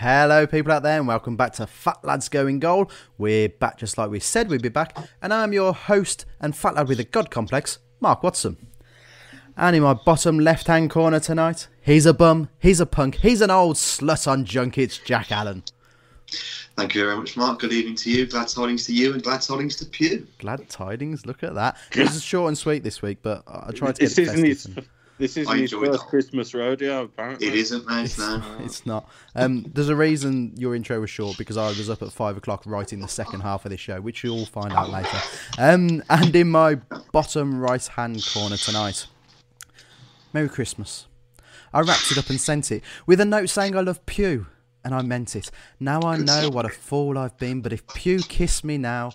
Hello, people out there, and welcome back to Fat Lads Going Goal. We're back just like we said we'd be back, and I'm your host and fat lad with a god complex, Mark Watson. And in my bottom left hand corner tonight, he's a bum, he's a punk, he's an old slut on junkets, Jack Allen. Thank you very much, Mark. Good evening to you. Glad tidings to you, and glad tidings to Pew. Glad tidings, look at that. This is short and sweet this week, but I tried to get This it isn't his, festive and- this isn't his first that. Christmas rodeo, apparently. It isn't, mate. No. It's not. Um, there's a reason your intro was short because I was up at five o'clock writing the second half of this show, which you'll find out later. Um, and in my bottom right hand corner tonight, Merry Christmas. I wrapped it up and sent it with a note saying I love Pew, and I meant it. Now I know what a fool I've been, but if Pew kissed me now,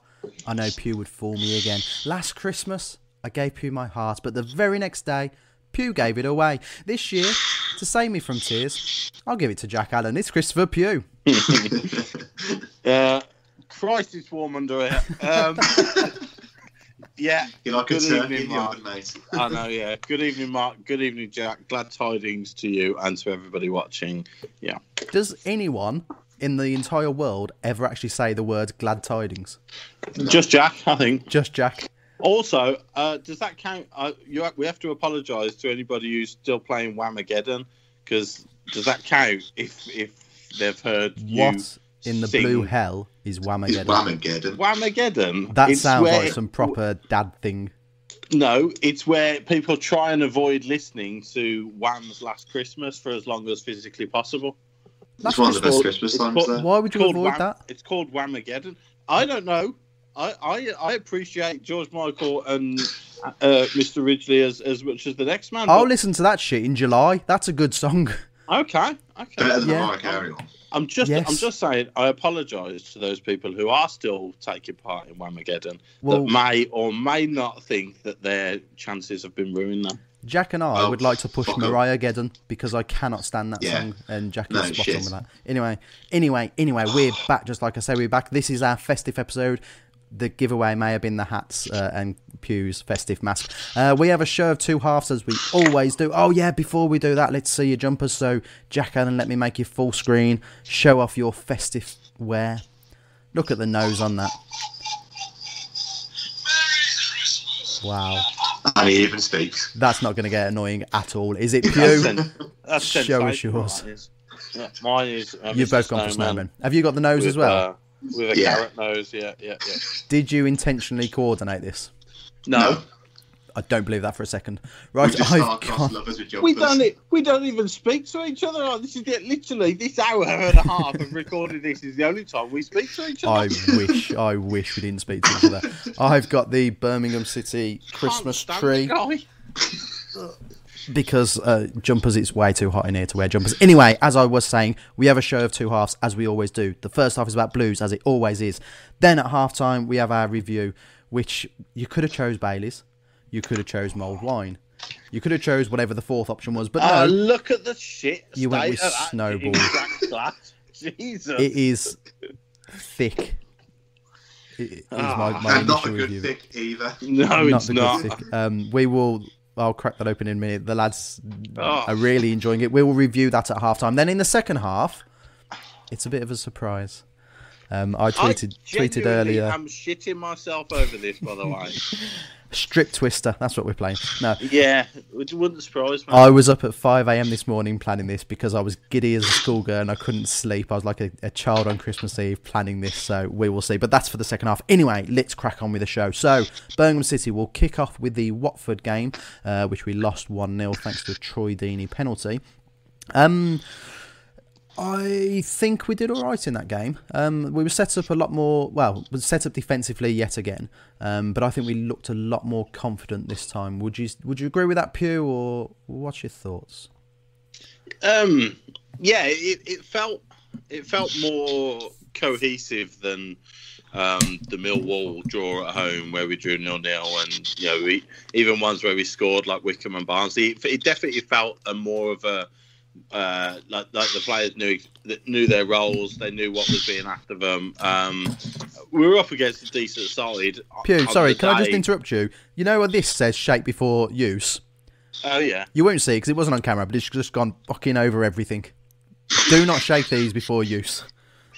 I know Pew would fool me again. Last Christmas, I gave Pew my heart, but the very next day, Pew gave it away. This year, to save me from tears, I'll give it to Jack Allen. It's Christopher Pew. Uh, Christ, it's warm under here. Um, yeah. You're like a Good turkey evening, in the Mark. oven, mate. I know, yeah. Good evening, Mark. Good evening, Jack. Glad tidings to you and to everybody watching. Yeah. Does anyone in the entire world ever actually say the word glad tidings? Just Jack, I think. Just Jack. Also, uh, does that count? Uh, you, we have to apologise to anybody who's still playing Whamageddon because does that count if if they've heard you What in the sing blue hell is It's Whamageddon? Whamageddon. Whamageddon? That It's sounds where- like some proper dad thing. No, it's where people try and avoid listening to Wham's Last Christmas for as long as physically possible. It's one of the best called- Christmas songs called- there. Why would you avoid Wham- that? It's called Whamageddon. I don't know. I, I, I appreciate George Michael and uh, Mr. Ridgeley as, as much as the next man. I'll but- listen to that shit in July. That's a good song. Okay, okay. Better than Yeah. the Mariah Carey one. I'm just Yes. I'm just saying I apologise to those people who are still taking part in Whamageddon Well- that may or may not think that their chances have been ruined now. Jack and I Oh, would like to push fuck 'em. Mariah Geddon because I cannot stand that Yeah. song, and Jack is No spot on with that. Anyway, anyway, anyway, we're back. Just like I say, we're back. This is our festive episode. The giveaway may have been the hats uh, and Pew's festive mask. Uh, we have a show of two halves as we always do. Oh yeah, before we do that, let's see your jumpers. So Jack Allen, let me make you full screen. Show off your festive wear. Look at the nose on that. Wow, And he even speaks. that's not going to get annoying at all, is it, That's, Pew? sen- that's Show us yours. Yeah, mine is. Uh, You've both gone for Snowman snowman. Have you got the nose with, as well? With a Yeah. carrot nose, yeah, yeah, yeah. Did you intentionally coordinate this? No, I don't believe that for a second. We Right, just I've start cross got. lovers with we don't. We don't even speak to each other. Like, This is the, literally this hour and a half of recording. This is the only time we speak to each other. I wish, I wish we didn't speak to each other. I've got the Birmingham City Can't Christmas stand tree. the guy. because uh, jumpers, it's way too hot in here to wear jumpers. Anyway, as I was saying, we have a show of two halves, as we always do. The first half is about blues, as it always is. Then at half time, we have our review, which you could have chose Bailey's, you could have chose mulled wine, you could have chose whatever the fourth option was, but Oh, no, look at the shit. You went state with Snowball. Jesus. it is thick. It is my, Ah. my and not a good review. thick either. no, not it's the not. good thick. Um, we will. I'll crack that open in a minute. The lads Oh. are really enjoying it. We will review that at halftime. Then in the second half, it's a bit of a surprise. Um, I tweeted I tweeted earlier. I'm shitting myself over this, by the way. Strip Twister. That's what we're playing. No, yeah, it wouldn't surprise me. I was up at 5 a.m. this morning planning this because I was giddy as a schoolgirl and I couldn't sleep. I was like a, a child on Christmas Eve planning this, so we will see. But that's for the second half. Anyway, let's crack on with the show. So, Birmingham City will kick off with the Watford game, uh, which we lost 1 0 thanks to a Troy Deeney penalty. Um, I think we did all right in that game. Um, we were set up a lot more. Well, was set up defensively yet again, um, but I think we looked a lot more confident this time. Would you Would you agree with that, Pew, or what's your thoughts? Um, yeah, it, it felt it felt more cohesive than um, the Millwall draw at home where we drew nil nil, and you know we, even ones where we scored like Wycombe and Barnes. It, it definitely felt a more of a uh, like like the players knew knew their roles, they knew what was being asked of them. Um, we were up against a decent side. Pew, sorry, can I just interrupt you? You know what this says? Shape before use. Oh yeah. You won't see because it wasn't on camera, but it's just gone fucking over everything. Do not shake these before use.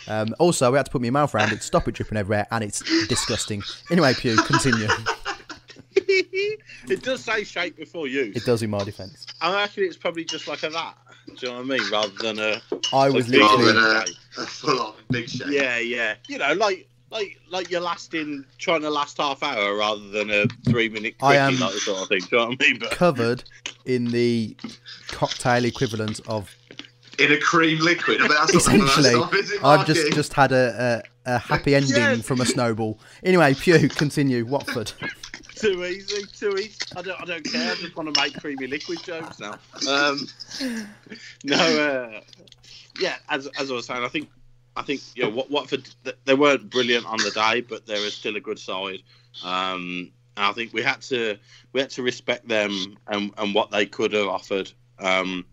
Um, also, we had to put my mouth around it, stop it dripping everywhere, and it's disgusting. Anyway, Pew, continue. it does say shake before use. It does in my defence. I reckon it's probably just like a that. Do you know what I mean? Rather than a. I was a literally. than a, a full on big shake. Yeah, yeah. You know, like like like you're lasting trying to last half hour rather than a three minute I am- like the sort of thing. Do you know what I mean? But covered in the cocktail equivalent of In a cream liquid. I mean, that's not the first essentially time, is it, I've just just had a, a, a happy ending Yes. from a snowball anyway Pew continue Watford too easy, too easy. I don't, I don't care. I just want to make creamy liquid jokes now. Um, no, uh, yeah. As as I was saying, I think I think you know Watford they weren't brilliant on the day, but they still a good side. Um, and I think we had to we had to respect them and, and what they could have offered. Um,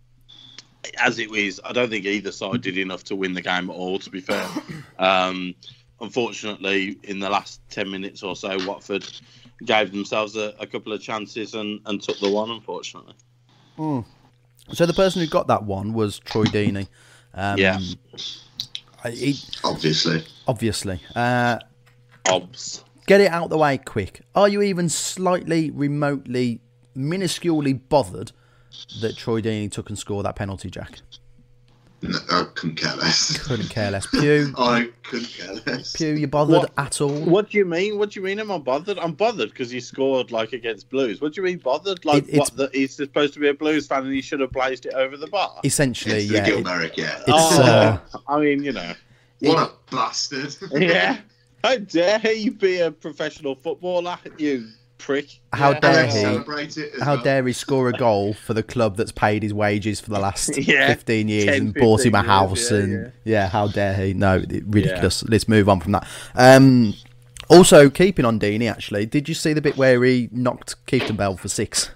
as was, I don't think either side did enough to win the game at all. To be fair, um, unfortunately, in the last ten minutes or so, Watford gave themselves a, a couple of chances and, and took the one. Unfortunately, so the person who got that one was Troy Deeney um, Yeah. He, Obviously. obviously uh, Obs. get it out the way quick are you even slightly remotely minusculely bothered that Troy Deeney took and scored that penalty Jack No, I couldn't care less. couldn't care less Pew I couldn't care less. Pew you bothered What- at all What do you mean? What do you mean? Am I bothered? I'm bothered because he scored like against Blues. What do you mean bothered? Like It- what? That he's supposed to be a Blues fan and he should have blazed it over the bar. essentially It's yeah the it- yeah. it's, oh, uh, I mean, you know, what a bastard. yeah. How dare you be a professional footballer? You prick. How Yeah. dare he? Celebrate it as How well. dare he score a goal for the club that's paid his wages for the last Yeah, 15 years 10, and bought him a 15 years, house yeah, and yeah. yeah. how dare he no it- ridiculous let's move on from that um also keeping on Deeney actually did you see the bit where he knocked Keaton Bell for six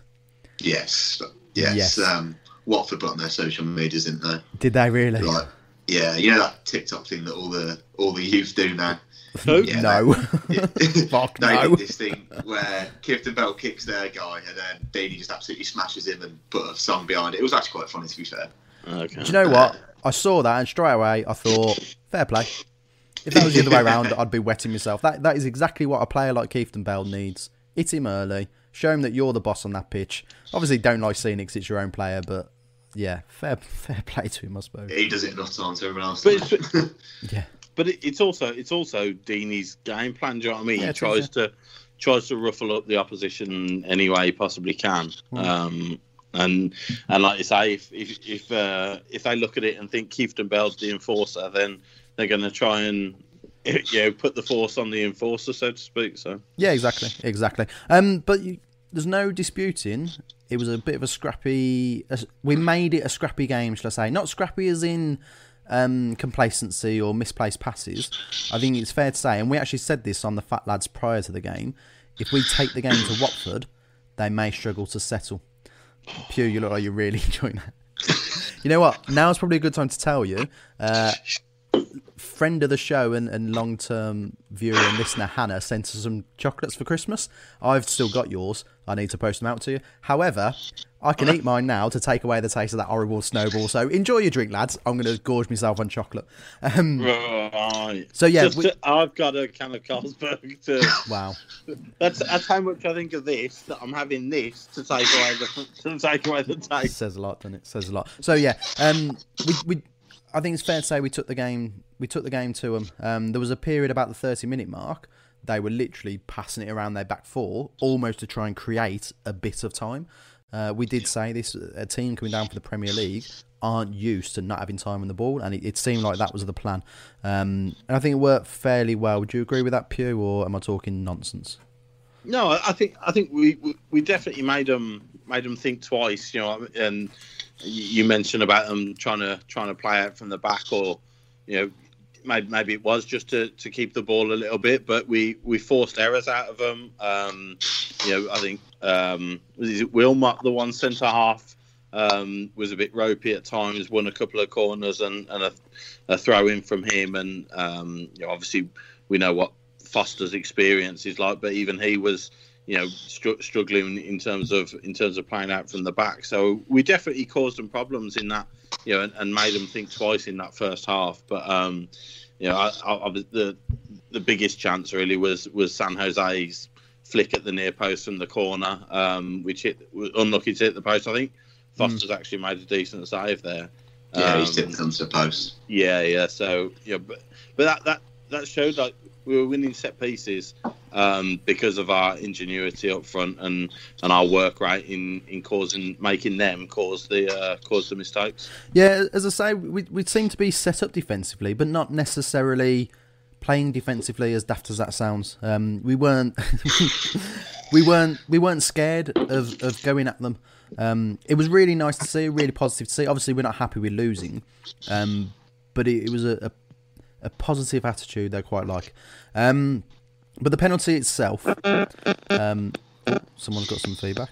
Yes. Yes. Yes. Um, Watford put on their social medias, didn't they? did they really Like, yeah, you know that TikTok thing that all the all the youth do now. Who? Yeah, no Yeah. Fuck they no. did this thing where Clifton Bell kicks their guy and then Danny just absolutely smashes him and put a song behind it. It was actually quite funny to be fair. Okay. do you know what um, I saw that and straight away I thought fair play if that was the other way around I'd be wetting myself that that is exactly what a player like Keaton Bell needs hit him early show him that you're the boss on that pitch obviously don't like seeing it 'cause it's your own player but yeah fair fair play to him I suppose He does it enough times to everyone else. But doesn't it's- he? yeah But it, it's also it's also Deeney's game plan. Do you know what I mean? Yeah, he tries to tries to ruffle up the opposition any way he possibly can. Hmm. Um, and and like you say, if if if, uh, if they look at it and think Keefton Bell's the enforcer, then they're going to try and you know put the force on the enforcer, so to speak. So Yeah, exactly, exactly. Um, but you, there's no disputing. It was a bit of a scrappy. we made it a scrappy game, shall I say? Not scrappy as in um, complacency or misplaced passes. I think it's fair to say, and we actually said this on the Fat Lads prior to the game. If we take the game to Watford, they may struggle to settle. Pew, you look like you're really enjoying that. You know what? Now is probably a good time to tell you. Uh, friend of the show and, and long term viewer and listener Hannah sent us some chocolates for Christmas. I've still got yours. I need to post them out to you. However, I can eat mine now to take away the taste of that horrible snowball. So enjoy your drink, lads. I'm going to gorge myself on chocolate. Um, Right. So, yeah, we- to- I've got a can of Carlsberg to. wow. That's that's how much I think of this. That I'm having this to take away the to take away the It taste. says a lot, doesn't it? Says a lot. So yeah, um, we, we, I think it's fair to say we took the game. We took the game to them. Um, there was a period about the thirty-minute mark. They were literally passing it around their back four, almost to try and create a bit of time. Uh, we did say this: a team coming down for the Premier League aren't used to not having time on the ball, and it, it seemed like that was the plan. Um, and I think it worked fairly well. Would you agree with that, Pew, or am I talking nonsense? No, I I think I think we we, we definitely made them made them think twice. You know, and you mentioned about them trying to trying to play out from the back, or you know, maybe maybe it was just to, to keep the ball a little bit, but we we forced errors out of them. Um, you know, I think um, was it Wilmot, the one centre half, um, was a bit ropey at times. Won a couple of corners and, and a, a throw in from him, and um, you know, obviously we know what Foster's experience is like, but even he was, you know, str- struggling in terms of in terms of playing out from the back. So we definitely caused them problems in that, you know, and, and made them think twice in that first half. But um, you know, I, I, I, the the biggest chance really was was Sunjic's flick at the near post from the corner, um, which hit was unlucky to hit the post. I think Foster's actually made a decent save there. Yeah, he's Um, tipped them to the post. yeah, yeah. So yeah, but but that that that showed like we were winning set pieces um, because of our ingenuity up front and, and our work rate in, in causing making them cause the uh, cause the mistakes. Yeah, as I say, we we seem to be set up defensively, but not necessarily playing defensively as daft as that sounds. Um, we weren't we weren't we weren't scared of, of going at them. Um, it was really nice to see, really positive to see. Obviously, we're not happy with losing, um, but it, it was a, a a positive attitude they quite like. Um, but the penalty itself, um, oh, someone's got some feedback.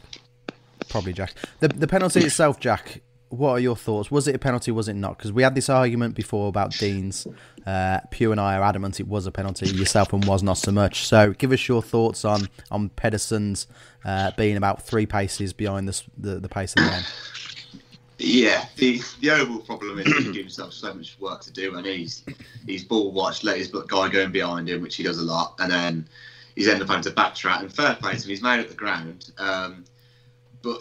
Probably Jack. The the penalty itself, Jack. What are your thoughts? Was it a penalty? Was it not? Because we had this argument before about Dean's. Uh, Pew and I are adamant it was a penalty. Yourself and was not so much. So give us your thoughts on on Pedersen's uh, being about three paces behind the, the the pace of the game. Yeah, the the overall problem is he gives himself so much work to do, and he's he's ball watched, let his guy going behind him, which he does a lot, and then he's ended up having to backtrack. And fair play to him, he's made it the ground, um, but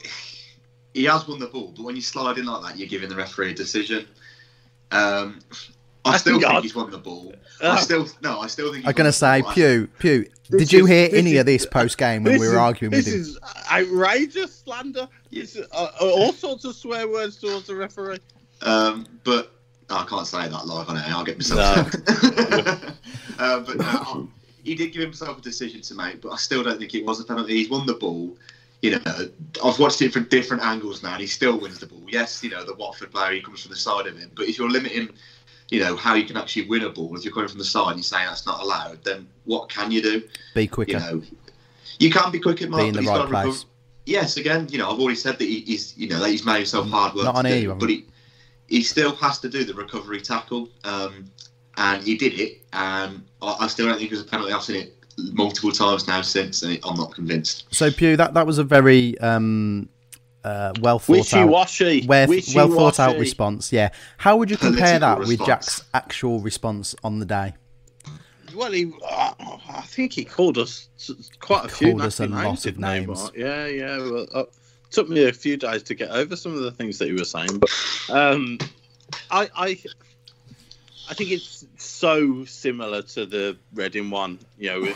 he has won the ball. But when you slide in like that, you're giving the referee a decision. Um, I I still think think he's won the ball. Oh. I still no, I still think. I'm he's going to say. Pew, Pew, This did you is- hear any is- of this post game when we were is- arguing with this him? is outrageous slander. This uh, all sorts of swear words towards the referee. Um, but I can't say that live on air. I'll get myself. uh, but no, he did give himself a decision to make, but I still don't think it was a penalty. He's won the ball. You know, I've watched it from different angles now, and he still wins the ball. Yes, you know the Watford player he comes from the side of him, but if you're limiting, you know how you can actually win a ball, if you're coming from the side and you're saying that's not allowed, then what can you do? Be quicker. You know, you can be quick at Mark, Be in the right place. Yes, again, you know, I've already said that he, he's, you know, that he's made himself hard work Not on do, but he, he still has to do the recovery tackle, um, and he did it. And I, I still don't think it was a penalty. I've seen it multiple times now since, and I'm not convinced. So Pew, that that was a very um, uh, well thought Wishy out, washy. well, well thought out response. Yeah. How would you compare Political that with. Jack's actual response on the day? Well, he, uh, I think he called us quite a few Called us a lot names, of names. Yeah, yeah. Well, uh, took me a few days to get over some of the things that he was saying, but um, I, I, I think it's so similar to the Reading one. You know, it,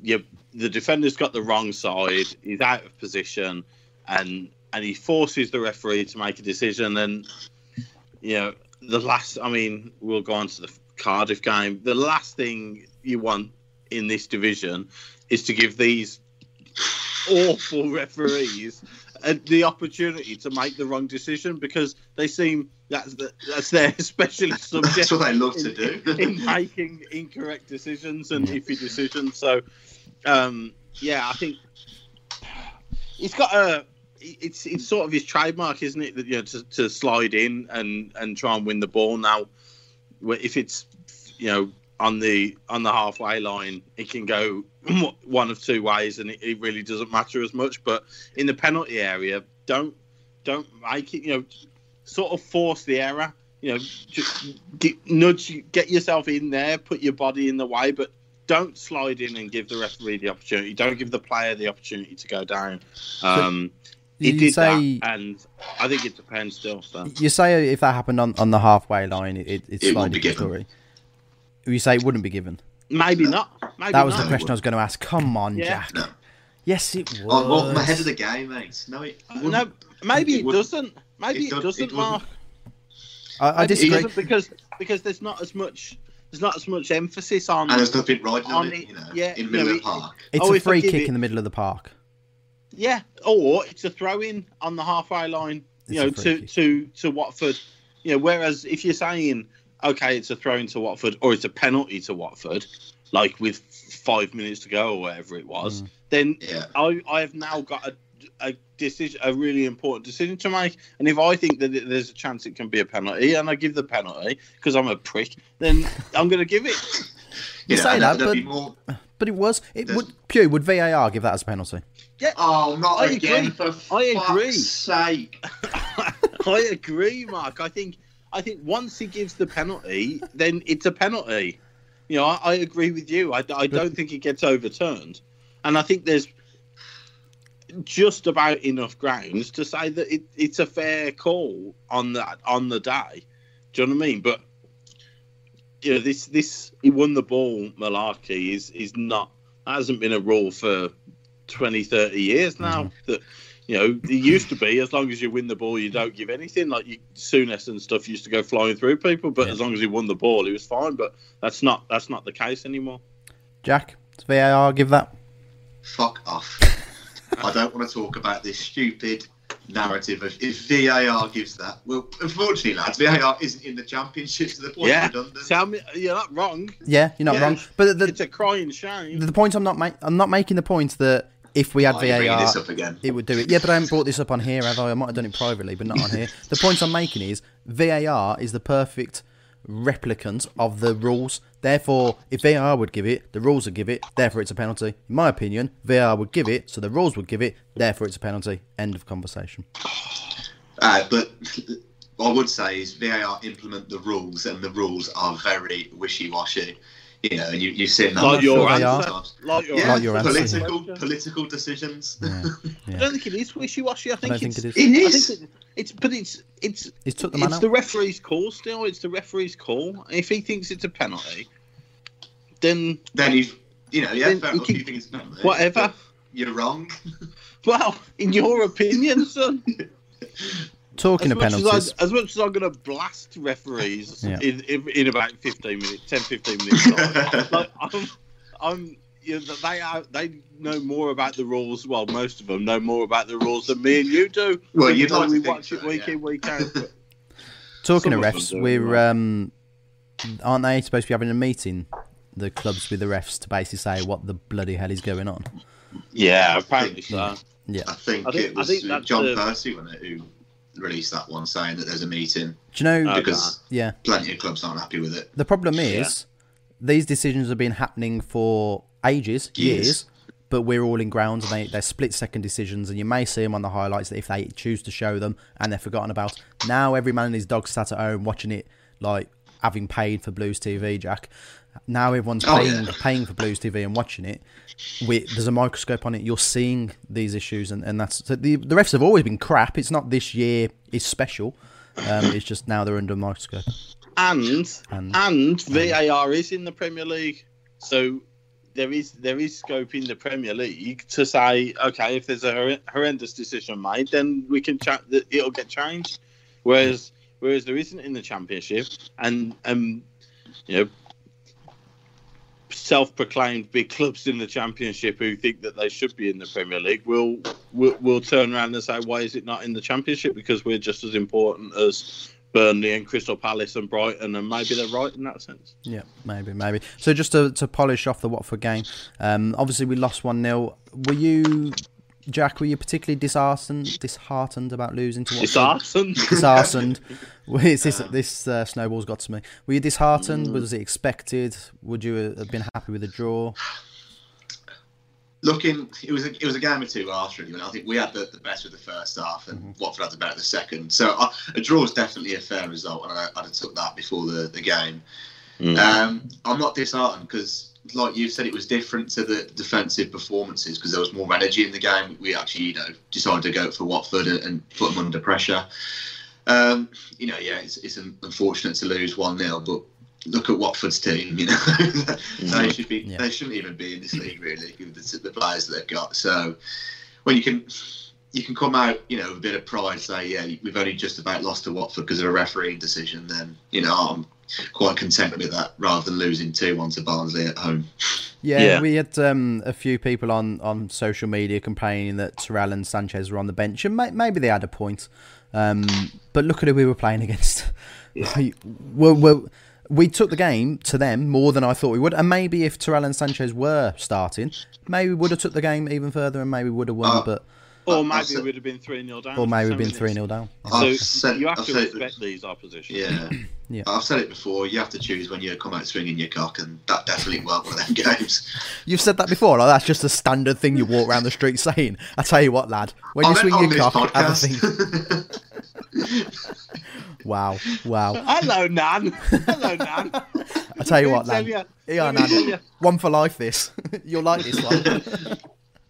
you, the defender's got the wrong side. He's out of position, and and he forces the referee to make a decision. And you know, the last. I mean, we'll go on to the Cardiff game. The last thing you want in this division is to give these awful referees the opportunity to make the wrong decision because they seem that's the, that's their specialist subject. That's what they love to in, do. in making incorrect decisions and iffy decisions. So, um, yeah, I think he's got a. It's it's sort of his trademark, isn't it? That you know to, to slide in and and try and win the ball. Now, if it's you know on the on the halfway line, it can go one of two ways, and it, it really doesn't matter as much. But in the penalty area, don't don't make it. You know, sort of force the error. You know, just get, nudge, get yourself in there, put your body in the way, but don't slide in and give the referee the opportunity. Don't give the player the opportunity to go down. Um, he you did say- that, and I think it depends still. So. You say if that happened on, on the halfway line, it, it, it's It would sliding be given. story. You say it wouldn't be given. Maybe not. Maybe That was not. the question I was going to ask. Come on, Yeah. Jack. No. Yes, it was. I'm, I'm ahead of the game, mate. No, it, uh, it No, wouldn't. maybe It it, doesn't. Maybe It it, doesn't, it. Mark. I, I disagree. because because there's not as much there's not as much emphasis on. And there's nothing riding on, On it, it, you know, yeah, in you middle know, of the park. It's Oh, a free kick it- in the middle of the park. Yeah, or it's a throw in on the halfway line. You It's know, to to to Watford. You know, whereas if you're saying okay, it's a throw in to Watford or it's a penalty to Watford, like with five minutes to go or whatever it was, Mm. then Yeah. I I have now got a a decision, a really important decision to make. And if I think that there's a chance it can be a penalty, and I give the penalty because I'm a prick, then I'm going to give it. You know, say that, but more. but it was. It would. Pew, would VAR give that as a penalty? Oh, not I again! agree. For I fuck's agree. sake! I agree, Mark. I think I think once he gives the penalty, then it's a penalty. You know, I, I agree with you. I, I don't think it gets overturned, and I think there's just about enough grounds to say that it, it's a fair call on that on the day. Do you know what I mean? But you know, this this he won the ball malarkey is is not that hasn't been a rule for 20, 30 years now. Mm-hmm. That you know, it used to be as long as you win the ball, you don't give anything. Like you, Souness and stuff used to go flying through people, but Yeah. as long as he won the ball, he was fine. But that's not that's not the case anymore. Jack, does VAR give that? Fuck off! I don't want to talk about this stupid narrative of if VAR gives that. Well, unfortunately, lads, VAR isn't in the championship to the point yeah, redundant. tell me you're not wrong. Yeah, you're not Yeah. wrong. But the, it's a crying shame. the, the point I'm not ma- I'm not making the point that if we had Why are you bringing VAR, this up again? it would do it. Yeah, but I haven't brought this up on here, have I? I might have done it privately, but not on here. The point I'm making is VAR is the perfect replicant of the rules. Therefore, if VAR would give it, the rules would give it. Therefore, it's a penalty. In my opinion, VAR would give it, so the rules would give it. Therefore, it's a penalty. End of conversation. Uh, but what I would say is VAR implement the rules, and the rules are very wishy-washy. You know, you, you've seen that like your sure they answer, sometimes. like your Yeah, Like your answer. political political decisions. Yeah, I don't think it is wishy-washy. I think, I don't it's, think it is. It I think it, it's, but it's it's He's took the man it's out. the referee's call. Still, it's the referee's call. If he thinks it's a penalty, then then you, you know, yeah, Then fair you enough. can- You think it's penalty, whatever. You're wrong. well, in your opinion, son. Talking as of penalties, As I, as much as I'm going to blast referees Yeah. in, in, in about 15 minutes, 10, 15 minutes, like, I'm, I'm, you know, they are, they know more about the rules. Well, most of them know more about the rules than me and you do. Well, you know, like we think watch it so, week yeah. in, week out. Talking of some of refs, we're right. um, aren't they supposed to be having a meeting? The clubs with the refs to basically say what the bloody hell is going on. yeah, apparently so. Yeah. I think, I think- it was I think uh, John Percy wasn't it, who released that one saying that there's a meeting Do you know? Ah, okay. because yeah. plenty of clubs aren't happy with it. The problem is these decisions have been happening for ages, years, Years. but we're all in grounds and they, they're split second decisions, and you may see them on the highlights if they choose to show them and they're forgotten about. Now every man and his dog sat at home watching it, like having paid for Blues TV, Jack. Now everyone's Oh, paying yeah. paying for Blues TV and watching it. We, there's a microscope on it. You're seeing these issues, and, and that's so the the refs have always been crap. It's not this year is special. Um, it's just now they're under a microscope. and And- and VAR is in the Premier League, so there is there is scope in the Premier League to say, okay, if there's a hor- horrendous decision made, then we can it'll get changed. Whereas whereas there isn't in the Championship, and um, you know, self-proclaimed big clubs in the Championship who think that they should be in the Premier League will will, will turn around and say, "Why is it not in the Championship?" Because we're just as important as Burnley and Crystal Palace and Brighton, and maybe they're right in that sense. Yeah, maybe, maybe. So just to, to polish off the Watford game, um, obviously we lost one 0 Were you, Jack? Were you particularly disheartened disheartened about losing to Watford? Disheartened. disheartened. this this, this uh, snowball's got to me. Were you disheartened? Was it expected? Would you have been happy with a draw? looking, it was a, it was a game of two halves really. I think we had the, the best of the first half, and mm-hmm. Watford had the better of the second. So uh, a draw is definitely a fair result, and I, would have took that before the the game. Mm. Um, I'm not disheartened because, like you said, it was different to the defensive performances because there was more energy in the game. We actually, you know, decided to go for Watford and, and put them under pressure. Um, you know, yeah, it's, it's unfortunate to lose one 0 but look at Watford's team. You know, mm-hmm. they should be. Yeah. They shouldn't even be in this league really with the, the, players that they've got. So when you can. You can come out, you know, with a bit of pride, say, yeah, we've only just about lost to Watford because of a refereeing decision. Then, you know, I'm quite content with that, rather than losing two one to Barnsley at home. Yeah, yeah. we had um, a few people on, on social media complaining that Terrell and Sanchez were on the bench, and may- maybe they had a point. Um, but look at who we were playing against. Yeah. well, well, we took the game to them more than I thought we would. And maybe if Terrell and Sanchez were starting, maybe we would have took the game even further and maybe would have won. Uh, but or maybe it would have been 3 0 down. Or maybe we've been 3 0 down. So said, you have I've to respect it, these oppositions. Yeah. yeah. I've said it before. You have to choose when you come out swinging your cock, and that definitely weren't one of them games. You've said that before. Like, that's just a standard thing you walk around the street saying. I tell you what, lad, when you swing your cock, have a think. Wow, wow. Hello, Nan. Hello, Nan. I tell you what, Nan. Yeah, Nan. One for life. This you'll like this one.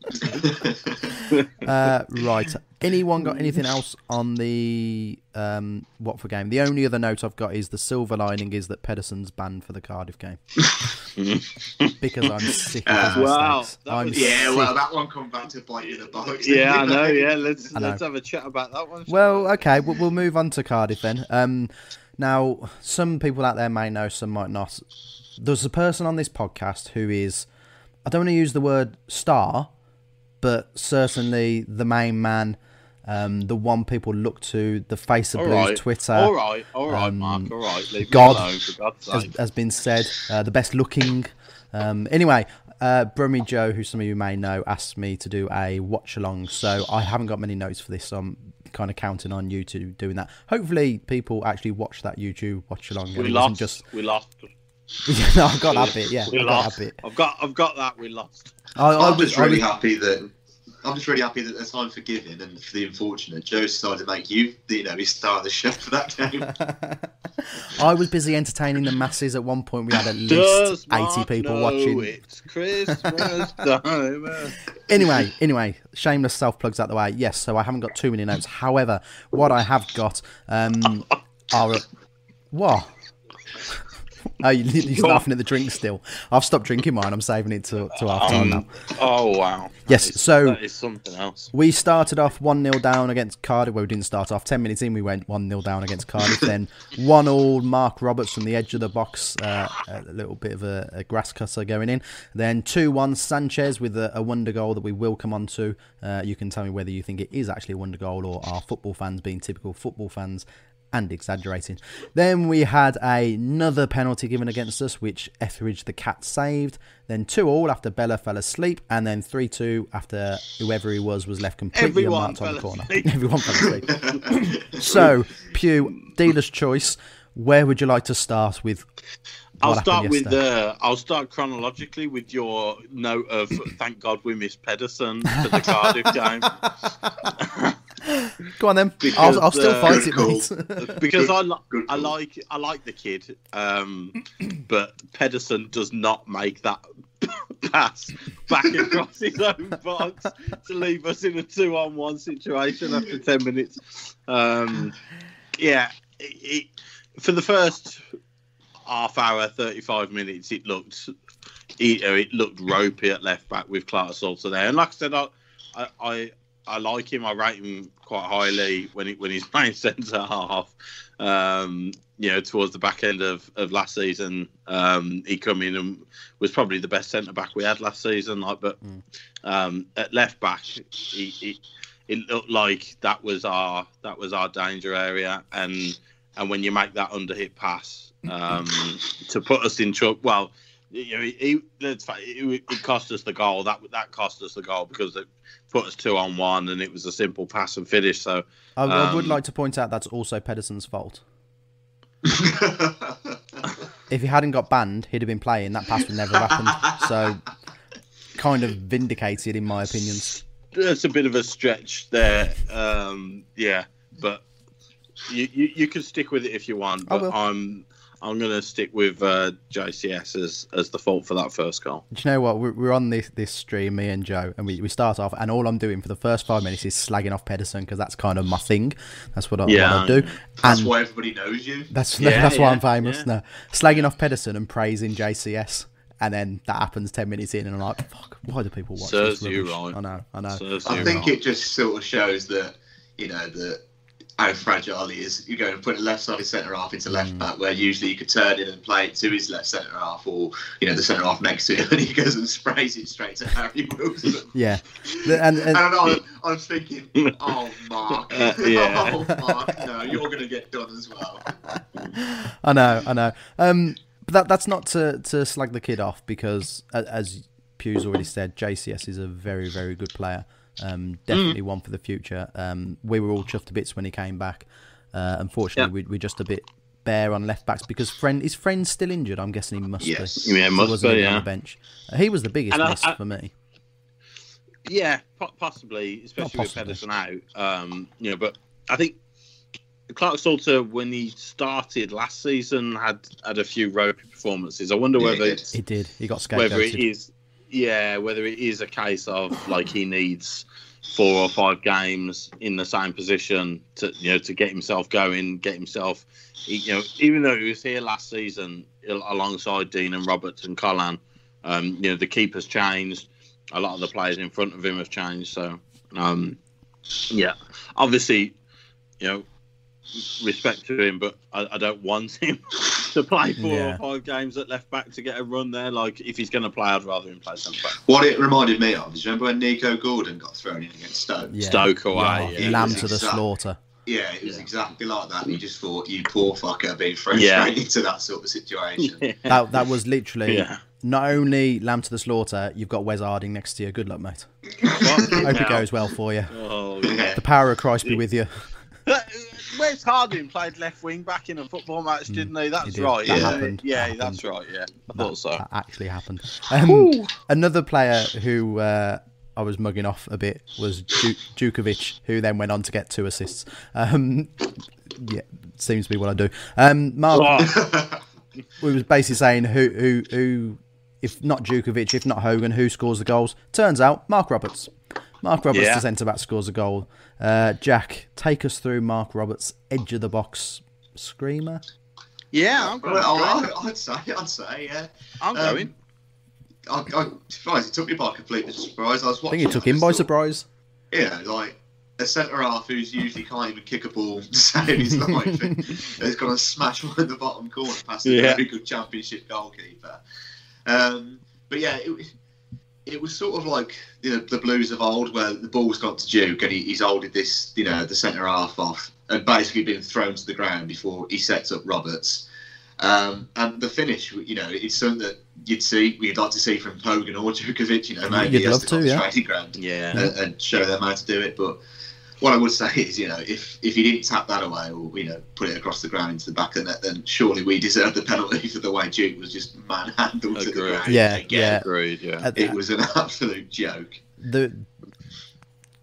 uh, right. Anyone got anything else on the um, Watford game? The only other note I've got is the silver lining is that Pedersen's banned for the Cardiff game because I'm sick of uh, wow, I'm yeah, sick. well, that one come back to bite you in the box. Yeah, I know. Yeah, let's let's have a chat about that one. Well, okay, we'll, we'll move on to Cardiff then. Um, now, some people out there may know, some might not. There's a person on this podcast who is, I don't want to use the word star, but certainly the main man, um, the one people look to, the face of all Blues right. Twitter. All right, all right, um, Mark, all right. Leave God alone, has, has, been said, uh, the best looking. Um, anyway, uh, Brummy Joe, who some of you may know, asked me to do a watch along, so I haven't got many notes for this, so I'm kind of counting on you to doing that. Hopefully, people actually watch that YouTube watch along. We lost. Just... We lost. Yeah, no, I've got that bit. Yeah, we I've lost. got that bit. I've got, I've got that. We lost. I, I am just really was... happy that I'm just really happy that there's time for giving and for the unfortunate. Joe decided to make you, you know, his star of the show for that game. I was busy entertaining the masses. At one point, we had at least Does 80 people watching. It's Christmas time. anyway, anyway, shameless self plugs out the way. Yes, so I haven't got too many notes. However, what I have got um, are. What? Oh, you, he's laughing at the drink still. I've stopped drinking mine. I'm saving it to, to half time um, now. Oh, wow. yes, is, so. That is something else. We started off 1 0 down against Cardiff. Well, we didn't start off. 10 minutes in, we went 1 0 down against Cardiff. then 1 all Marc Roberts from the edge of the box. Uh, a little bit of a, a, grass cutter going in. Then 2 1 Sanchez with a, a, wonder goal that we will come on to. Uh, you can tell me whether you think it is actually a wonder goal or are football fans being typical football fans and exaggerating. Then we had another penalty given against us, which Etheridge the cat saved. Then 2 all after Bela fell asleep, and then 3 2 after whoever he was was left completely Everyone unmarked on the corner. Everyone fell asleep. so, Pew, dealer's choice. Where would you like to start with? I'll start with uh, I'll start chronologically with your note of thank God we missed Pedersen for the Cardiff game. Go on then. Because, I'll, I'll, still uh, fight it, mate. because I, li- I like I like the kid, um, but Pedersen does not make that pass back across his own box to leave us in a two-on-one situation after ten minutes. Um, yeah, it, it, for the first half hour, thirty-five minutes, it looked it, it looked ropey at left back with Clarke Salter there, and like I said, I, I I like him. I rate him quite highly when he, when he's playing centre half. Um, you know, towards the back end of, of last season, um, he come in and was probably the best centre back we had last season. Like, but um, at left back, he, he, it looked like that was our that was our danger area, and and when you make that under hit pass um, to put us in trouble, well, you know, he, it, it, it cost us the goal. That that cost us the goal because it put us two on one, and it was a simple pass and finish. So I, I would Um, like to point out that's also Pedersen's fault. If he hadn't got banned, he'd have been playing. That pass would never have happened. So, kind of vindicated in my opinions. that's a bit of a stretch there. Um, yeah, but you, you you can stick with it if you want. But. I'm I'm going to stick with uh, JCS as as the fault for that first goal. Do you know what? We're, we're on this this stream, me and Joe, and we, we start off, and all I'm doing for the first five minutes is slagging off Pedersen because that's kind of my thing. That's what I Yeah. want to do. That's and why everybody knows you. that's Yeah, that's why I'm famous. yeah. No, slagging off Pedersen and praising JCS, and then that happens ten minutes in, and I'm like, fuck, why do people watch Serves this? you right. I know, I know. Serves I think right. it just sort of shows that you know that how fragile he is. You go and put a left-sided centre half into left Mm. back, where usually you could turn in and play it to his left centre half, or you know the centre half next to him, and he goes and sprays it straight to Harry Wilson. Yeah, and, and And I'm, I'm thinking, oh Mark, Uh, yeah. oh Mark, no, you're going to get done as well. I know, I know. Um, but that that's not to to slag the kid off because, as Pew's already said, JCS is a very very good player. Um, definitely one for the future. Um, we were all chuffed to bits when he came back. Uh, unfortunately, we, we're just a bit bare on left backs because friend is friend still injured. I'm guessing he must Yes. be. Yeah, He must be, even on the bench. Uh, he was the biggest I- miss I- for me. Yeah, po- possibly, especially with. Pedersen out. Um, you know, but I think Clarke Salter, when he started last season, had had a few ropey performances. I wonder Yeah, whether he it's He did. He got whether it is yeah whether it is a case of like he needs four or five games in the same position to you know to get himself going get himself you know even though he was here last season alongside Dean and Roberts and Collan um you know the keeper's changed. A lot of the players in front of him have changed so um yeah. Obviously you know respect to him but I, I don't want him to play four Yeah. or five games at left back to get a run there. Like if he's going to play, I'd rather him play centre back. What it reminded me of is remember when Nico Gordon got thrown in against Stoke? Yeah. Stoke away, yeah. Lamb to the exact- slaughter. Yeah, it was Yeah. exactly like that. You just thought, you poor fucker, being thrown Yeah. straight into that sort of situation. That that was literally Yeah. not only lamb to the slaughter. You've got Wes Harding next to you. Good luck, mate. Fucking Hope it goes well for you. Oh, Yeah. The power of Christ be with you. Wes Harding played left wing back in a football match, didn't he? That's Mm. did. right. That yeah, happened. yeah, That that's right. Yeah, I thought so. That actually happened. Um, another player who uh, I was mugging off a bit was Ju- Jutkiewicz, who then went on to get two assists. Um, yeah, seems to be what I do. Um, Mark, Oh, we was basically saying who, who, who, if not Jutkiewicz, if not Hogan, who scores the goals? Turns out Marc Roberts. Marc Roberts, Yeah. the centre back, scores a goal. Uh, Jack, take us through Marc Roberts' edge of the box screamer. yeah, I'm going. Well, I, I'd say, I'd say, yeah. I'm um, going. I, I, surprised, it took me by complete surprise. I was I watching. think he took him by surprise. Yeah, like a centre half who's usually can't even kick a ball to save his life, and has got to smash one in the bottom corner past a Yeah. very good championship goalkeeper. Um, but yeah, it, was- it was sort of like you know, the Blues of old, where the ball's got to Duke and he, he's holding this, you know, the centre half off and basically been thrown to the ground before he sets up Roberts. Um, and the finish, you know, it's something that you'd see, we'd like to see from Hogan or Jutkiewicz, you know, maybe You'd he has love to, to, yeah. the training ground Yeah. and, and show them how to do it. But what I would say is, you know, if if he didn't tap that away or you know put it across the ground into the back of the net, then surely we deserve the penalty for the way Duke was just manhandled to the ground. Yeah, again. yeah. Agreed. Yeah. It was an absolute joke. the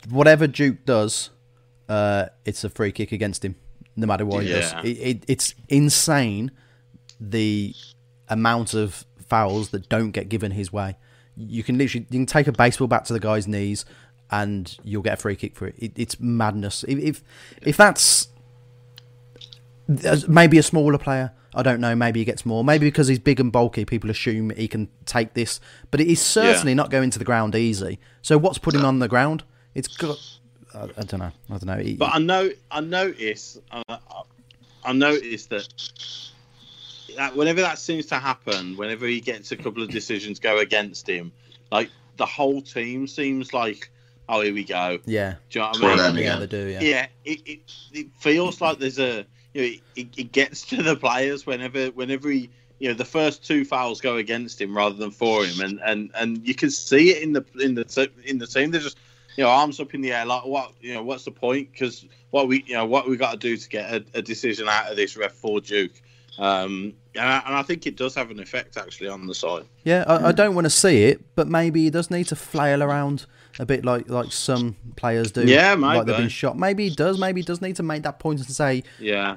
whatever Duke does, uh, it's a free kick against him, no matter what he Yeah. does. It, it, it's insane the amount of fouls that don't get given his way. You can literally you can take a baseball bat to the guy's knees, and you'll get a free kick for it. it it's madness. If, if if that's maybe a smaller player. I don't know. Maybe he gets more. Maybe because he's big and bulky, people assume he can take this. But it is certainly not going to the ground easy. So what's putting on the ground? It's got I, I don't know. I don't know. But I know I notice uh, I notice that, that whenever that seems to happen, whenever he gets a couple of decisions go against him, like the whole team seems like, oh here we go. yeah, Do you know what I mean? yeah, they do. Yeah, Yeah, it, it it feels like there's a you know it, it gets to the players whenever whenever he you know the first two fouls go against him rather than for him, and and and you can see it in the in the in the team. They're just you know arms up in the air like what you know what's the point? Because what we you know what we got to do to get a, a decision out of this ref for Duke. Um, and I, and I think it does have an effect actually on the side. yeah. I, I don't want to see it, but maybe he does need to flail around a bit like like some players do. Yeah, like they've been shot. Maybe he does. Maybe he does need to make that point and say, Yeah,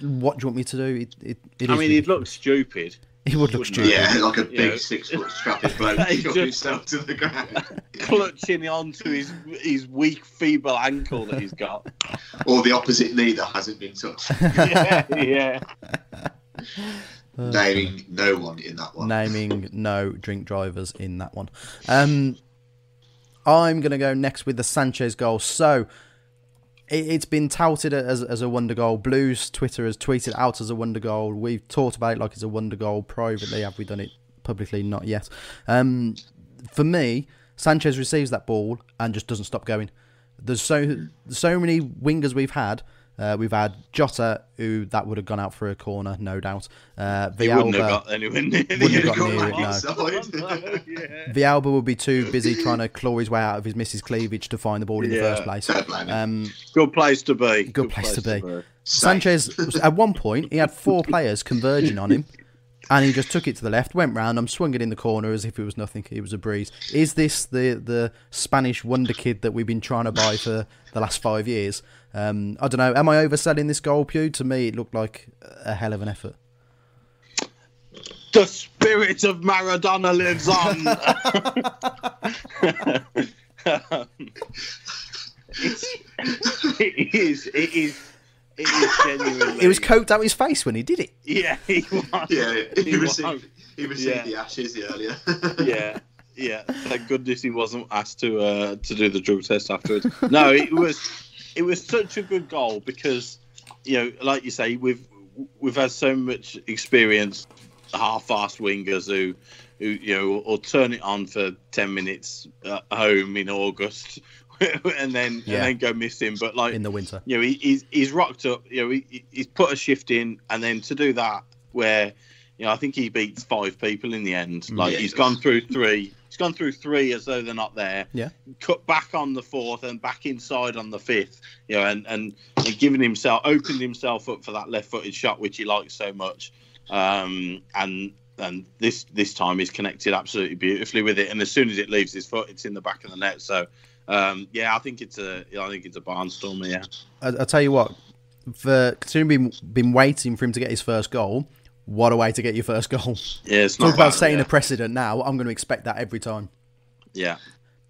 "What do you want me to do?" It, it, it I is mean, he'd look stupid. He would look stupid. Yeah, like a big Yeah. six foot strapping bloke He shove just- himself to the ground. clutching onto his his weak, feeble ankle that he's got. or the opposite knee that hasn't been touched. yeah, yeah. Naming no one in that one. naming no drink drivers in that one. Um, I'm going to go next with the Sanchez goal. So it, it's been touted as, as a wonder goal. Blues Twitter has tweeted out as a wonder goal. We've talked about it like it's a wonder goal privately. Have we done it publicly? Not yet. Um, for me, Sanchez receives that ball and just doesn't stop going. There's so so many wingers we've had. Uh, we've had Jota, who that would have gone out for a corner, no doubt. Uh, He wouldn't have got anywhere near Wouldn't the got Got near that it, no. inside. yeah. Villalba would be too busy trying to claw his way out of his Mrs. cleavage to find the ball in the first place. Don't blame him. Um, Good place to be. Good place to be. Safe. Sanchez, at one point, he had four players converging on him, and he just took it to the left, went round, and swung it in the corner as if it was nothing. It was a breeze. Is this the the Spanish wonder kid that we've been trying to buy for the last five years? Um, I don't know. Am I overselling this goal, Pew? To me, it looked like a hell of an effort. The spirit of Maradona lives on. it is. It is. It is genuinely. It was coked out his face when he did it. Yeah, he was. Yeah, he was. received, he received Yeah. the ashes earlier. yeah, yeah. Thank goodness he wasn't asked to uh, to do the drug test afterwards. No, it was it was such a good goal because you know, like you say, we've we've had so much experience, half-assed wingers who who you know will turn it on for ten minutes at home in August. and then Yeah. and then go missing, but like In the winter. you know, he, he's he's rocked up. You know, he, he's put a shift in, and then to do that, where you know, I think he beats five people in the end. Like Yeah, he's he gone through three. He's gone through three as though they're not there. Yeah. Cut back on the fourth and back inside on the fifth. You know, and and, and giving himself opened himself up for that left-footed shot, which he likes so much. Um, and and this this time he's connected absolutely beautifully with it. And as soon as it leaves his foot, it's in the back of the net. So. Um, yeah, I think it's a, I think it's a barnstormer. Yeah, I, I tell you what, for considering we've been, been waiting for him to get his first goal, what a way to get your first goal. yeah, it's Talk not about bad, setting yeah. a precedent now. I'm going to expect that every time. Yeah,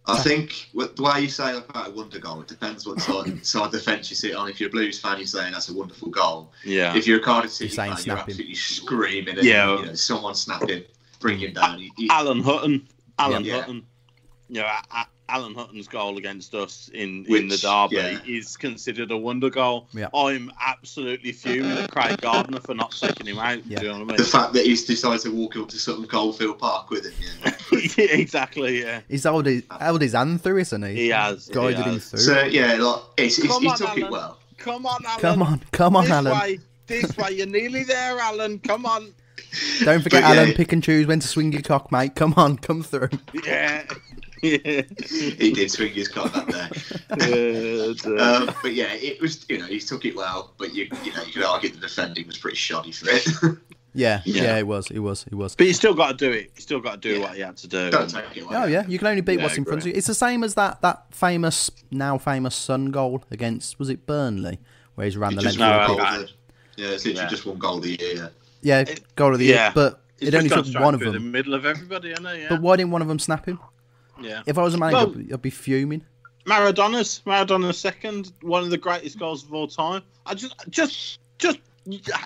I think what, the way you say about a wonder goal, it depends what side, side of the fence you sit on. If you're a Blues fan, you're saying that's a wonderful goal. yeah, If you're a Cardiff City You're saying fan, you're snap absolutely screaming. At Yeah. him, you know, someone snap him, bring him down. He- he- Alan Hutton, Alan Yeah. Hutton. You know, A- A- Alan Hutton's goal against us in, in the derby yeah. is considered a wonder goal. Yeah. I'm absolutely fuming at Craig Gardner for not taking him out. Yeah. Do you know what I the fact that he's decided to walk up to Sutton Coldfield Park with him. Yeah. yeah, exactly. Yeah, He's held his, held his hand through, isn't he? he has. he Guided him through. So yeah, like it's, it's, Come he on, took it well. Come on, Alan. come on, come on, this Alan. way, this way. You're nearly there, Alan. Come on. Don't forget, But, yeah, Alan, pick and choose when to swing your cock, mate. Come on, come through. Yeah. Yeah. He did swing his cock that day. Uh, um, but yeah, it was you know he took it well, but you you know you could argue the defending was pretty shoddy for it. Yeah, yeah, Yeah. it was, it was, it was. but you still got to do it. You still got to do Yeah. what you had to do. Don't take it away. Oh yeah, you can only beat Yeah, what's in front of you. It's the same as that that famous now famous Son goal against was it Burnley where he's ran the Just length of the goal yeah, it's literally Yeah. just one goal of the year. Yeah. Yeah, It- goal of the year, but He's it only took one of through the middle of everybody, I know. Yeah. But why didn't one of them snap him? Yeah. If I was a manager, Well- I'd, be, I'd be fuming. Maradona's Maradona's second, one of the greatest goals of all time. I just just just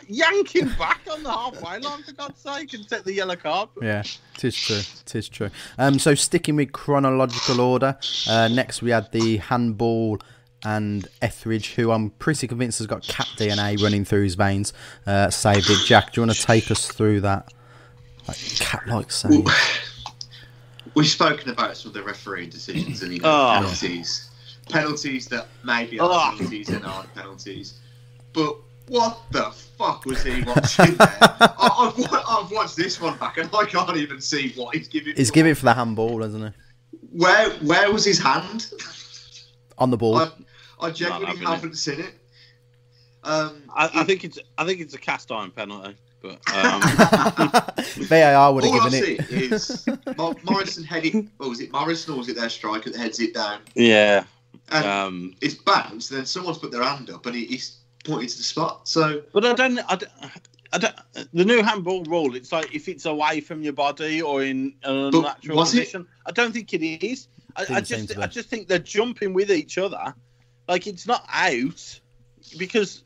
yank him back on the halfway line for God's sake and take the yellow card. Yeah, tis true, tis true. Um, so sticking with chronological order, uh, next we had the handball and Etheridge, who I'm pretty convinced has got cat DNA running through his veins, uh, saved it. Jack, do you want to take us through that like, cat-like save? Well, we've spoken about some of the referee decisions and you know, Oh. penalties, penalties that maybe are Oh. penalties and aren't penalties. But what the fuck was he watching there? I, I've, I've watched this one back and I can't even see what he's giving. He's for. giving for the handball, isn't he? Where where was his hand? On the ball. I, I genuinely having it. haven't seen it. Um, I, I think it's I think it's a cast iron penalty, but um, VAR would have all I given see it. is Mo- Morrison heading. What was it? Morrison or was it their striker that heads it down? yeah, And um, it's bounced. Then someone's put their hand up and he, he's pointing to the spot. So but I don't, I don't. I don't, the new handball rule, it's like if it's away from your body or in an But unnatural was it? position. I don't think it is. I, I just. I just think they're jumping with each other. Like it's not out because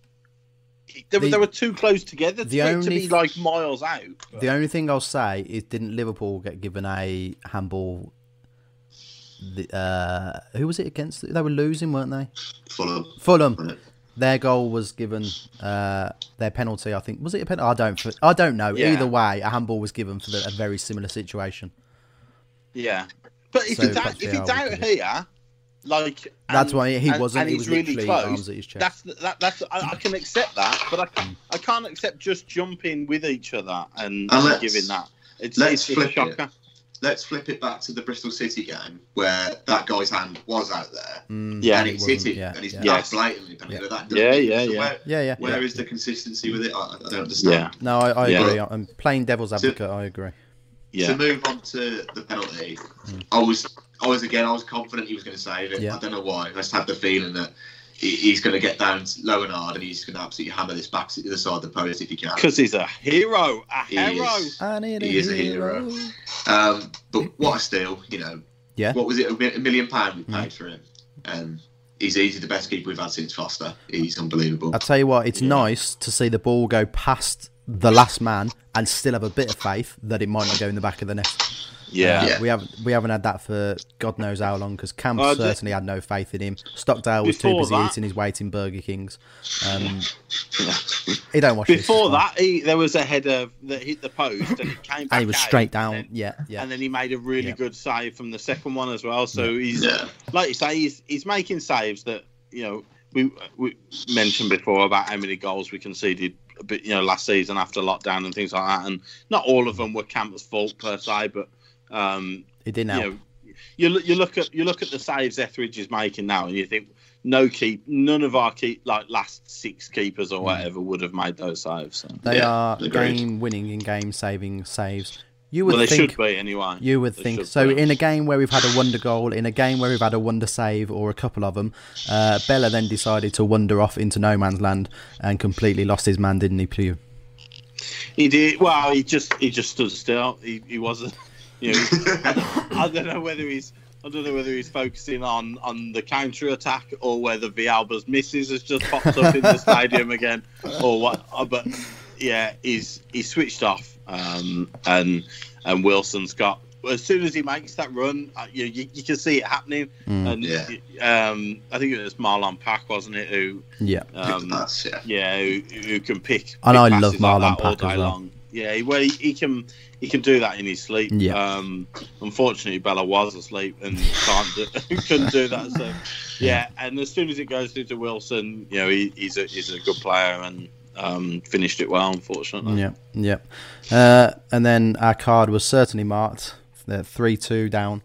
they, were The- they were too close together the for it to be like miles out. but- The only thing I'll say is, didn't Liverpool get given a handball? The, uh, who was it against? They were losing, weren't they? Fulham. Fulham. Their goal was given. Uh, their penalty, I think, was it a penalty? I don't. I don't know. Yeah. Either way, a handball was given for the, a very similar situation. Yeah, but if So it's out, perhaps if it's out here, like That's why he and- wasn't. and he he's was really close. arms at his chest. That's that, that's I, I can accept that, but I can, I can't accept just jumping with each other and, And let's- giving that. It's, let's it's just a flip it. shocker. Let's flip it back to the Bristol City game where that guy's hand was out there Mm, Yeah. and it's hit yeah, and he's yeah. Yes. blatantly penalty. Yeah. That Yeah, yeah, so yeah. Where, yeah, yeah. where is the consistency with it? I, I don't understand. Yeah, No, I, I Yeah. agree. I'm playing devil's advocate. I agree. yeah. To move on to the penalty, I was, I was again, I was confident he was going to save it. Yeah. I don't know why. I just had the feeling that he's going to get down low and hard, and he's going to absolutely hammer this back to the other side of the post if he can. Because he's a hero, a He hero. is. I need He is a hero. Um, but what a steal, you know. Yeah. What was it? A million pound we paid for him, and he's easily the best keeper we've had since Foster. He's unbelievable. I'll tell you what. It's nice to see the ball go past the last man and still have a bit of faith that it might not go in the back of the net. Yeah. Uh, Yeah. we haven't we haven't had that for God knows how long because Camp Uh, d- certainly had no faith in him. Stockdale was too busy that- eating his weight in Burger Kings. Um, he don't watch Before it's that, he, there was a header that hit the post and it came back and he was out, straight down. then- yeah, yeah. And then he made a really Yeah. good save from the second one as well. So he's Yeah. like you say, he's he's making saves that you know we we mentioned before about how many goals we conceded, a bit you know last season after lockdown and things like that. And not all of them were Camp's fault per se, but um, It didn't you help. know, you look you look at you look at the saves Etheridge is making now, and you think no keep none of our keep like last six keepers or whatever would have made those saves. So. they yeah, are agreed. game winning and game saving saves. You would Well, they think should be anyway. You would They think so. be. In a game where we've had a wonder goal, in a game where we've had a wonder save, or a couple of them, uh, Bela then decided to wander off into no man's land and completely lost his man, didn't he, Pew? He did well. He just he just stood still. He, he wasn't. You know, I, don't, I don't know whether he's I don't know whether he's focusing on on the counter attack or whether Villalba's misses has just popped up in the stadium again or what. uh, But yeah, he's he's switched off. Um, and and Wilson's got as soon as he makes that run, uh, you, you you can see it happening. Mm. And Yeah. um, I think it was Marlon Pack, wasn't it? Who Yeah. um, That's yeah. yeah, who, who can pick. And pick I passes love like Marlon that all Pack as well. long. Yeah, he, well, he, he can he can do that in his sleep. Yeah. Um, unfortunately, Bela was asleep and can't do, couldn't do that. So yeah, and as soon as it goes through to Wilson, you know, he, he's a he's a good player and um, finished it well. Unfortunately. Yeah, yeah. Uh, and then our card was certainly marked. The three-two down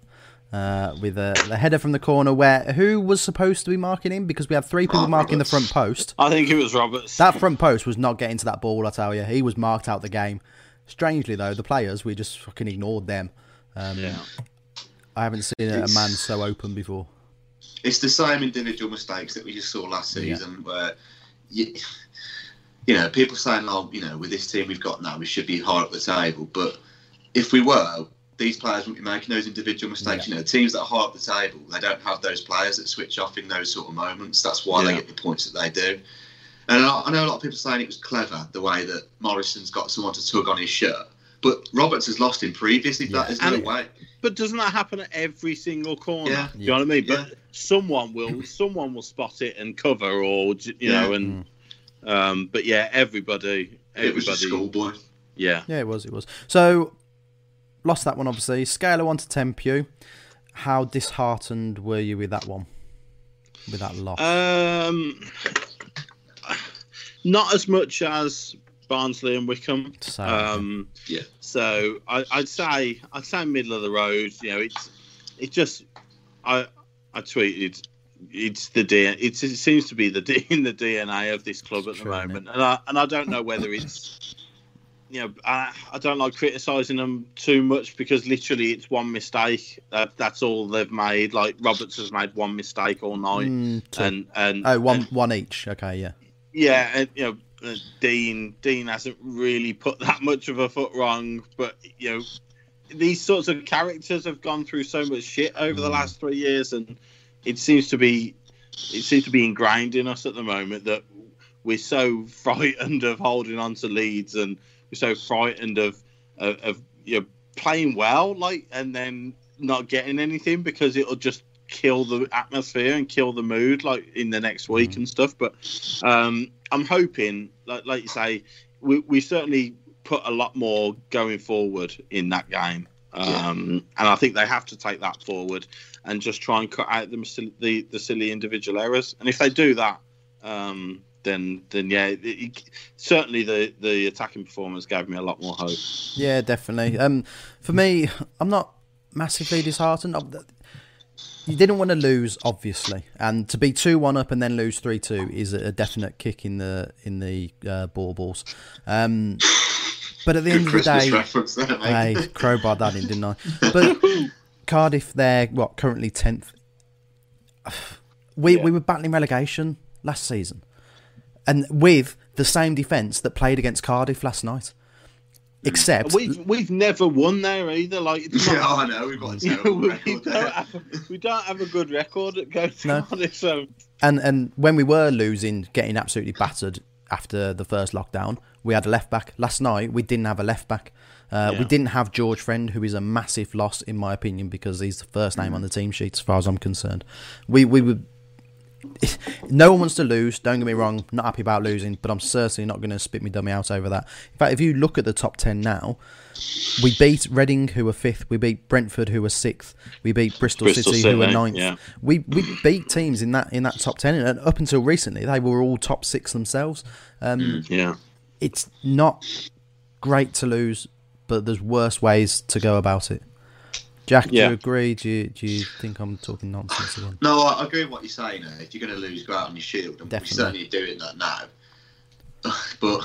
uh, with a, the header from the corner. Where who was supposed to be marking him? Because we had three people Oh, marking the front post. I think it was Roberts. That front post was not getting to that ball. I tell you, he was marked out the game. Strangely though, the players we just fucking ignored them. Um, yeah. I haven't seen a It's- man so open before. It's the same individual mistakes that we just saw last season, where you, you know people saying, "Oh, you know, with this team we've got now, we should be higher up the table." But if we were, these players won't be making those individual mistakes. You know, teams that are high up the table, they don't have those players that switch off in those sort of moments. That's why they get the points that they do. And I I know a lot of people saying it was clever the way that Morrison's got someone to tug on his shirt, but Roberts has lost him previously. Yeah. there's no And- way but doesn't that happen at every single corner? Yeah. Do you know what I mean? Yeah. But someone will someone will spot it and cover, or you Yeah. know, and um, but yeah, everybody, It was just everybody, schoolboy. yeah. Yeah, it was. It was. So lost that one obviously. Scale of one to ten, Pew. How disheartened were you with that one? With that loss? Um, not as much as Barnsley and Wycombe. So, Um, Yeah. So I, I'd say I'd say middle of the road. You know, it's it's just I I tweeted it's the DNA. It's, it seems to be the D, in the DNA of this club at the True, isn't moment, and I and I don't know whether it's you know I, I don't like criticizing them too much because literally it's one mistake. That, that's all they've made. Like Roberts has made one mistake all night, Mm, and and oh, one and- one each. Okay, yeah. yeah, and you know, uh, Dean Dean hasn't really put that much of a foot wrong, but you know, these sorts of characters have gone through so much shit over the Mm. last three years, and it seems to be it seems to be ingrained in us at the moment that we're so frightened of holding on to leads, and so frightened of of, of you know, playing well, like, and then not getting anything because it'll just kill the atmosphere and kill the mood like in the next week and stuff. But um i'm hoping like like you say we, we certainly put a lot more going forward in that game. Um and i think they have to take that forward and just try and cut out the the, the silly individual errors. And if they do that um then then yeah it, it, certainly the the attacking performance gave me a lot more hope Yeah, definitely. Um, for me, I'm not massively disheartened. I'm- You didn't want to lose, obviously, and to be two one up and then lose three two is a definite kick in the in the uh, baubles. Um, but at the end of the Christmas day, reference I mate. crowbar that in, didn't I? But Cardiff, they're what currently tenth. We Yeah. we were battling relegation last season, and with the same defence that played against Cardiff last night. Except we've we've never won there either like it's not- Yeah, I know. We've got a terrible we, don't have, we don't have a good record at going to No. Cardiff, so And and when we were losing, getting absolutely battered after the first lockdown, we had a left back. Last night we didn't have a left back. Uh, We didn't have George Friend, who is a massive loss in my opinion because he's the first name on the team sheet as far as I'm concerned. We we were. No one wants to lose. Don't get me wrong. Not happy about losing, but I'm certainly not going to spit me dummy out over that. In fact, if you look at the top ten now, we beat Reading, who were fifth. We beat Brentford, who were sixth. We beat Bristol, Bristol City, who were ninth. yeah. We we beat teams in that in that top ten, and up until recently, they were all top six themselves. Um, yeah. It's not great to lose, but there's worse ways to go about it. Jack, do you agree? Do you, do you think I'm talking nonsense again? No, I I agree with what you're saying. uh, If you're going to lose, go out on your shield, and Definitely. we're certainly doing that now. But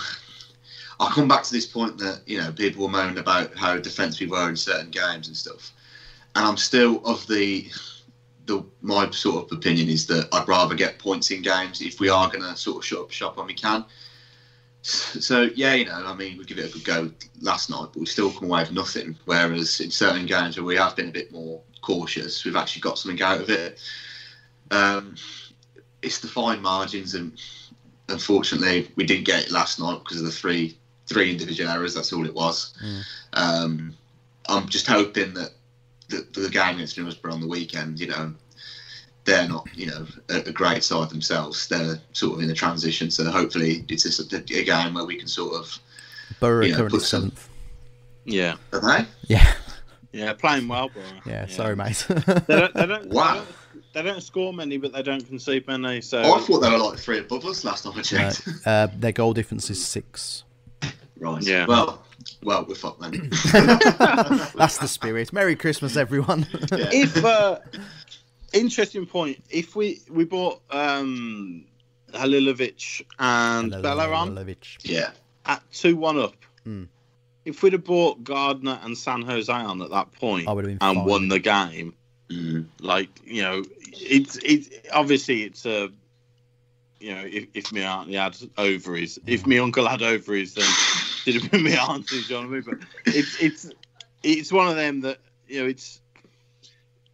I'll come back to this point that you know people were moaning about how defensive we were in certain games and stuff, and I'm still of the the my sort of opinion is that I'd rather get points in games if we are going to sort of shut up shop when we can. So yeah, you know, I mean, we give it a good go last night, but we still come away with nothing. Whereas in certain games where we have been a bit more cautious, we've actually got something out of it. Um, it's the fine margins, and unfortunately, we didn't get it last night because of the three three individual errors. That's all it was. Um, I'm just hoping that the, the game against Middlesbrough on the weekend, you know, they're not, you know, a, a great side themselves. They're sort of in a transition, so hopefully it's just a, a game where we can sort of, Borough Yeah, currently put some- seventh. Yeah. are they? Yeah, Yeah, playing well, bro. yeah. Sorry, mate. They don't, they, don't, Wow. they, don't, they don't score many, but they don't concede many. So I thought they were like three above us last time I checked. uh, their goal difference is six. right. Yeah. Well, well, we're fucked then. That's the spirit. Merry Christmas, everyone. Yeah. if uh, interesting point, if we we bought um, Halilovic and Halilovic. yeah. at two one up. Hmm. If we'd have bought Gardner and San Jose on at that point I would have been and fine. won the game, Mm. like you know, it's it's obviously it's a you know if, if my auntie had ovaries, if my uncle had ovaries, then it'd have been my auntie. Do you know what I mean? But it's it's it's one of them that you know it's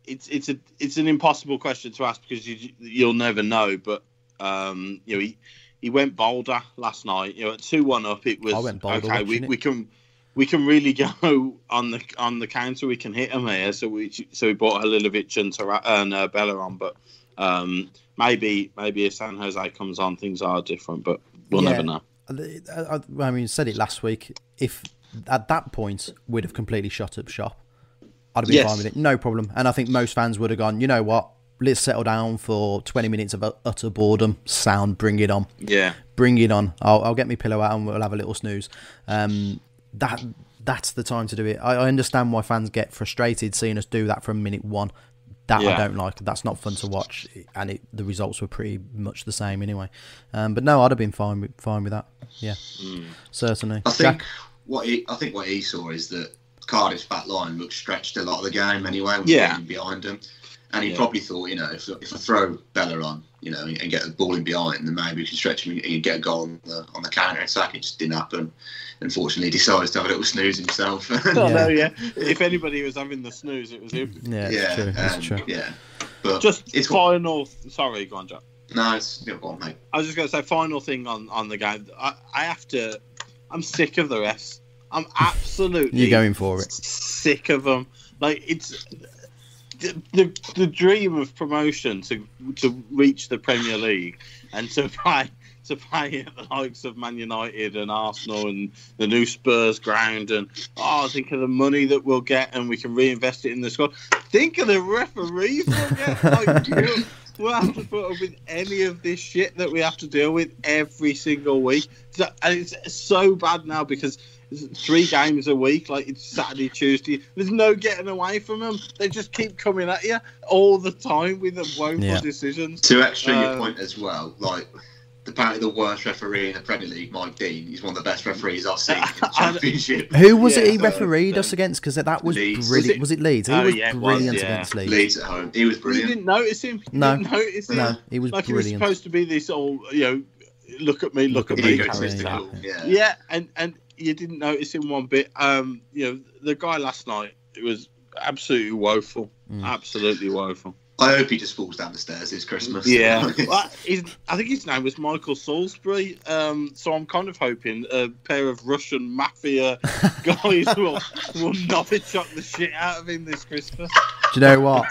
it's it's a it's an impossible question to ask because you you'll never know. But um, you know he he went bolder last night. You know at two one up, it was bolder okay. We, it. we can we can really go on the on the counter. We can hit them here. So we so we bought Halilovic and, Tara- and uh, Bela on, but um, maybe maybe if San Jose comes on, things are different. But we'll Yeah. never know. I, I- I mean, said it last week. If at that point we'd have completely shut up shop, I'd have been Yes. fine with it, no problem. And I think most fans would have gone. You know what? Let's settle down for twenty minutes of utter boredom. Sound, bring it on. Yeah, bring it on. I'll, I'll get my pillow out and we'll have a little snooze. Um, that that's the time to do it. I, I understand why fans get frustrated seeing us do that from minute one. That I don't like. That's not fun to watch, and it, the results were pretty much the same anyway. Um, but no, I'd have been fine with fine with that. Yeah, certainly. I think Jack? what he, I think what he saw is that Cardiff's back line looked stretched a lot of the game anyway. With Yeah. Behind him, and he Yeah. probably thought, you know, if, if I throw Bela on, you know, and get the ball in behind, then maybe we can stretch him and get a goal on the on the counter attack. It just didn't happen. Unfortunately, he decides to have a little snooze himself. I know. Yeah, if anybody was having the snooze, it was him. Yeah, it's yeah, true. It's um, true. yeah. But Just it's what, final. Sorry, go on, Jack. no, it's yeah, go on, mate. I was just going to say final thing on on the game. I, I have to. I'm sick of the refs. I'm absolutely. You're going for it. Sick of them. Like it's the, the the dream of promotion to to reach the Premier League and to play to play at the likes of Man United and Arsenal and the new Spurs ground and oh think of the money that we'll get and we can reinvest it in the squad. Think of the referees we'll get. Like, we'll, we'll have to put up with any of this shit that we have to deal with every single week. And it's so bad now because three games a week, like it's Saturday, Tuesday. There's no getting away from them. They just keep coming at you all the time with the woeful Yeah. decisions. To extra your Um, point as well, like apparently the worst referee in the Premier League, Mike Dean, he's one of the best referees I've seen in the Championship. Who was it he refereed uh, us against? Because that was Leeds. brilliant. Was Was it- it, Leeds? He Oh, was yeah, it was, brilliant yeah. against Leeds. Leeds at home, he was You brilliant. didn't notice him. You No. didn't notice him. No, he was like he was supposed to be this all, you know, look at me, look, Look at at me. me, kind of carry stuff. Egotistical, yeah. Yeah, and and you didn't notice him one bit. Um, you know, the guy last night it was absolutely woeful, Mm. absolutely woeful. I hope he just falls down the stairs this Christmas. Yeah, well, his, I think his name was Michael Salisbury. Um, so I'm kind of hoping a pair of Russian mafia guys will will novichok the shit out of him this Christmas. Do you know what?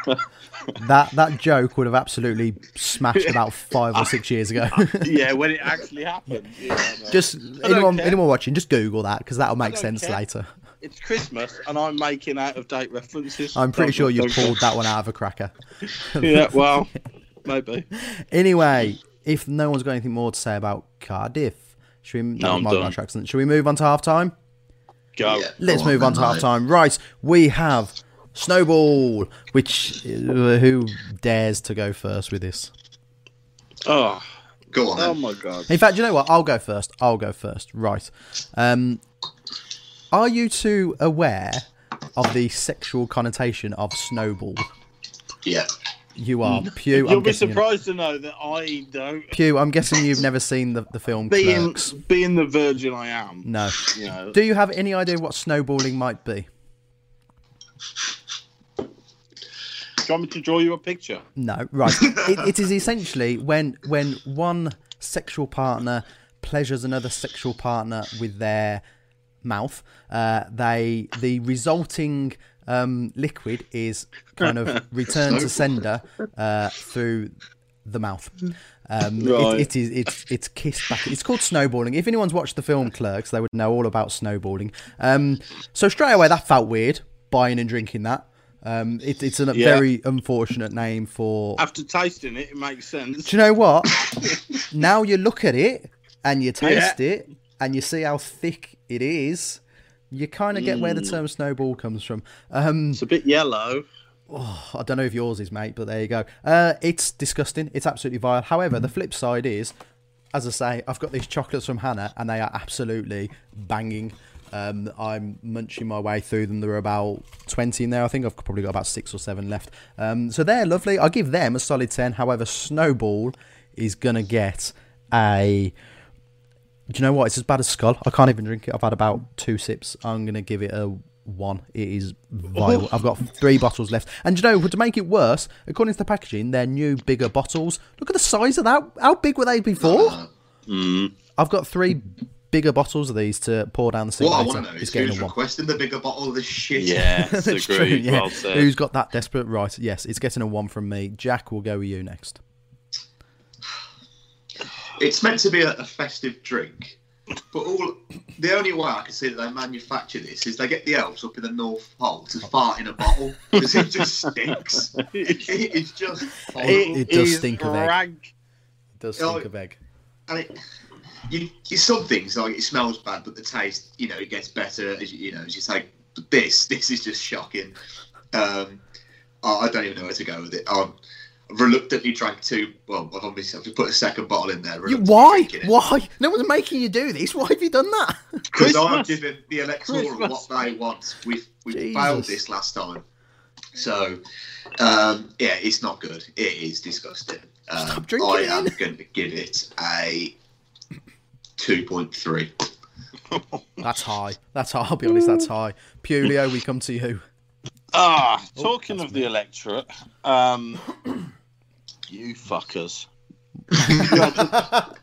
that that joke would have absolutely smashed about five or six years ago. Yeah, when it actually happened. Yeah, no. just anyone care. anyone watching, just Google that because that'll make sense care. later. It's Christmas, and I'm making out of date references. I'm pretty sure you don't- pulled that one out of a cracker. Yeah, well, maybe. Anyway, if no one's got anything more to say about Cardiff, should we? that was I'm done. Accent. Should we move on to half time? Go. Yeah. Let's Go move on then, to half time. Right, we have Snowball, which uh, who dares to go first with this? Oh, Go on oh my god. In fact, you know what? I'll go first. I'll go first. Right. Um, are you two aware of the sexual connotation of Snowball? Yeah. You are. Mm. Pew, You'll I'm be guessing. you know- surprised to know that I don't. Pew, I'm guessing you've never seen the, the film Being Clerks. being the virgin I am. No. You know, Do you have any idea what snowballing might be? do you want me to draw you a picture? No, right. it, it is essentially when when one sexual partner pleasures another sexual partner with their mouth. Uh, they the resulting um, liquid is kind of returned to sender uh, through the mouth. Um, it- it is it's it's kissed back. It's called snowballing. If anyone's watched the film Clerks, they would know all about snowballing. Um, so straight away that felt weird buying and drinking that. Um, it, it's a Yeah. very unfortunate name for After tasting it, it makes sense. do you know what? now you look at it and you taste it and you see how thick it is, you kind of get where the term snowball comes from. Um, It's a bit yellow. I don't know if yours is, mate, but there you go. Uh, it's disgusting. It's absolutely vile. However, the flip side is, as I say, I've got these chocolates from Hannah and they are absolutely banging. Um, I'm munching my way through them. There are about 20 in there. I think I've probably got about six or seven left. Um, so they're lovely. I'll give them a solid 10. However, Snowball is going to get a. Do you know what? It's as bad as Skol. I can't even drink it. I've had about two sips. I'm going to give it a one. It is vile. I've got three bottles left. And do you know, to make it worse, according to the packaging, they're new, bigger bottles. Look at the size of that. How big were they before? Mm. I've got three bigger bottles of these to pour down the sink What I want to know is is getting who's a one. requesting the bigger bottle of this shit. Yes, That's agreed. true. Yeah. Well. Who's got that desperate? Right. Yes, it's getting a one from me. Jack will go with you next. It's meant to be a, a festive drink, but all the only way I can see that they manufacture this is they get the elves up in the North Pole to fart in a bottle because it just stinks. It- it's just horrible. It does stink of egg. It does Oh, stink of egg. and it, you, you some things like it smells bad, but the taste, you know, it gets better as you, you know as you say. This, this is just shocking. Um, I I don't even know where to go with it. Um, I've reluctantly drank two. Well, I've obviously I've put a second bottle in there. You, why? Why? No one's making you do this. Why have you done that? Because I've Christmas. given the electoral Christmas. what they want. We've we failed this last time. So, um, yeah, it's not good. It is disgusting. Um, Stop drinking I am going to give it a 2.3. That's high. That's high. I'll be honest. That's high. Pulio, we come to you. Ah, Oh, talking of the electorate, um, you fuckers. you, had the,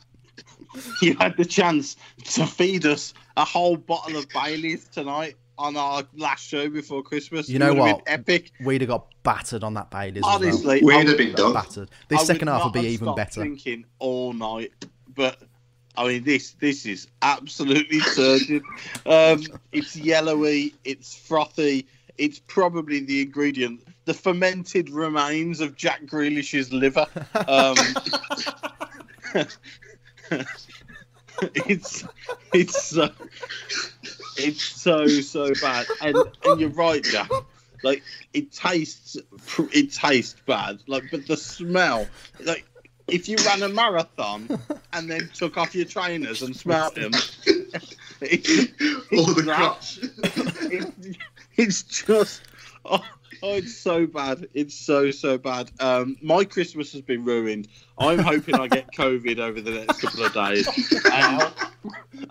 you had the chance to feed us a whole bottle of Bailey's tonight on our last show before Christmas. You know what? Epic. We'd have got battered on that Baileys. as well. Honestly, We'd have been done. battered. This I second half will not be have even better. Drinking all night, but I mean this this is absolutely turgid. Um, it's yellowy, it's frothy. It's probably the ingredient, the fermented remains of Jack Grealish's liver. Um, it's it's so it's so so bad, and and you're right, Jack. Like it tastes, it tastes bad. Like, but the smell, like if you ran a marathon and then took off your trainers and smelled them, it's, All the that. crotch. it's, it's just oh, oh, it's so bad. It's so so bad. Um, my Christmas has been ruined. I'm hoping I get COVID over the next couple of days, and,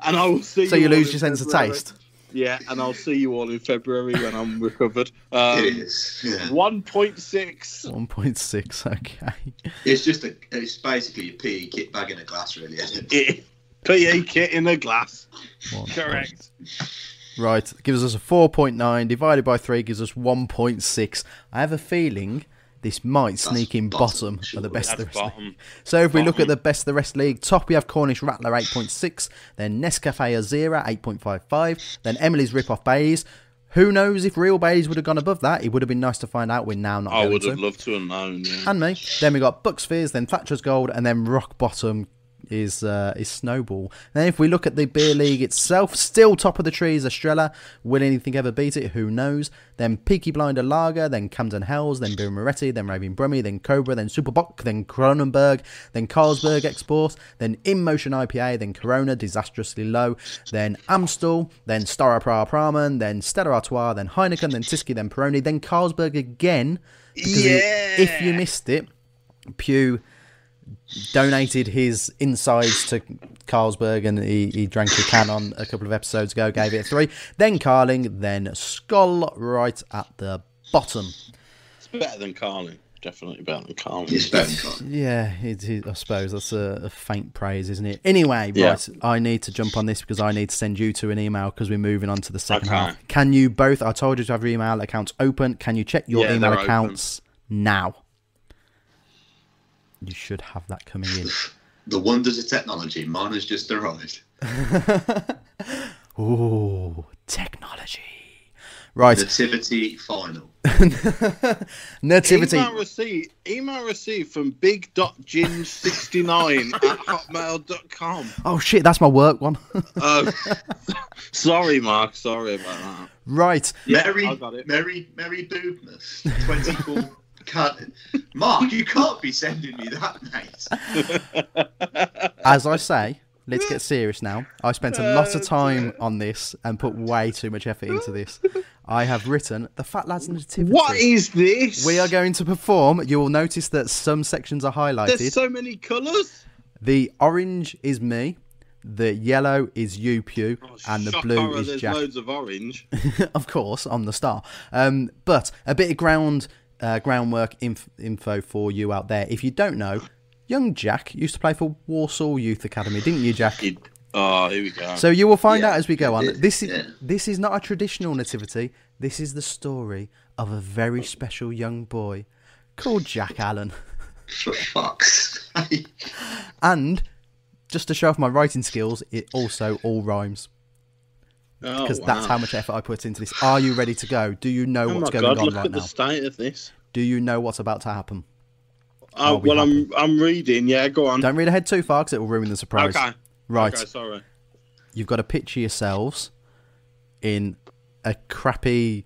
and I will see. So you you lose your sense of taste. Yeah, and I'll see you all in February when I'm recovered. Um, it is. Yeah. One point six. 1.6. Okay. It's just a. It's basically a PE kit bag in a glass, really. Isn't it? PE kit in a glass. One- Correct. Right, gives us a 4.9 divided by 3 gives us 1.6. I have a feeling this might sneak in bottom, bottom of the best of the rest. bottom. So if we look at the best of the rest league, top we have Cornish Rattler 8.6, then Nescafe Azera 8.55, then Emily's Rip Off Bays. Who knows if real Bays would have gone above that? It would have been nice to find out. We're now not I would to. have loved to have known. Yeah. and me. Then we got Bucks Fizz, then Thatcher's Gold, and then Rock Bottom is uh, is Snowball. Then if we look at the beer league itself, still top of the tree is Estrella. Will anything ever beat it? Who knows? Then Peaky Blinder Lager, then Camden Hells, then Birra Moretti, then Raving Brummy, then Cobra, then Superbock, then Kronenbourg, then Carlsberg Export, then In Motion IPA, then Corona Disastrously Low, then Amstel, then Stara Pra Praman, then Stella Artois, then Heineken, then Tyskie, then Peroni, then Carlsberg again. Because if you missed it, Pew donated his insides to Carlsberg and he, he drank a can on a couple of episodes ago, gave it a three. Then Carling, then Skol right at the bottom. It's better than Carling. Definitely better than Carling. It's better than Con. Yeah, it, it, I suppose that's a, a faint praise, isn't it? Anyway, Yeah. right, I need to jump on this because I need to send you to an email because we're moving on to the second Okay. half. Can you both? I told you to have your email accounts open. Can you check your Yeah, email they're accounts now? You should have that coming in. The wonders of technology. Mine has just arrived. Ooh, technology. Right, Nativity final. nativity. Email received, email received from big.ginge69 at hotmail.com. Oh shit, that's my work one. Oh, sorry, Mark. Sorry about that. right, Yeah, Merry, I got it. Merry, Merry Boobness. 24. Can't, Mark, you can't be sending me that, mate. as I say, let's get serious now. I spent a lot of time on this and put way too much effort into this. I have written the Fat Lads Nativity. What is this? We are going to perform. You will notice that some sections are highlighted. There's so many colours. The orange is me, the yellow is you, Pew, and the blue horror, is there's Jack. loads of orange. of course, on the star. Um, but a bit of ground uh, groundwork inf- info for you out there. If you don't know, young Jack used to play for Warsaw Youth Academy, didn't you, Jack? He- Oh, here we go. So you will find Yeah, out as we go on. This is yeah. this is not a traditional nativity. This is the story of a very special young boy called Jack Allen. For fuck's sake. And just to show off my writing skills, it also all rhymes Oh, because that's how much effort I put into this. Are you ready to go? Do you know Oh what's my going god! on Look right at now? the state of this. Do you know what's about to happen? Oh, we well, happy? I'm I'm reading. Yeah, go on. Don't read ahead too far because it will ruin the surprise. Okay. Right. Okay, sorry. You've got to picture yourselves in a crappy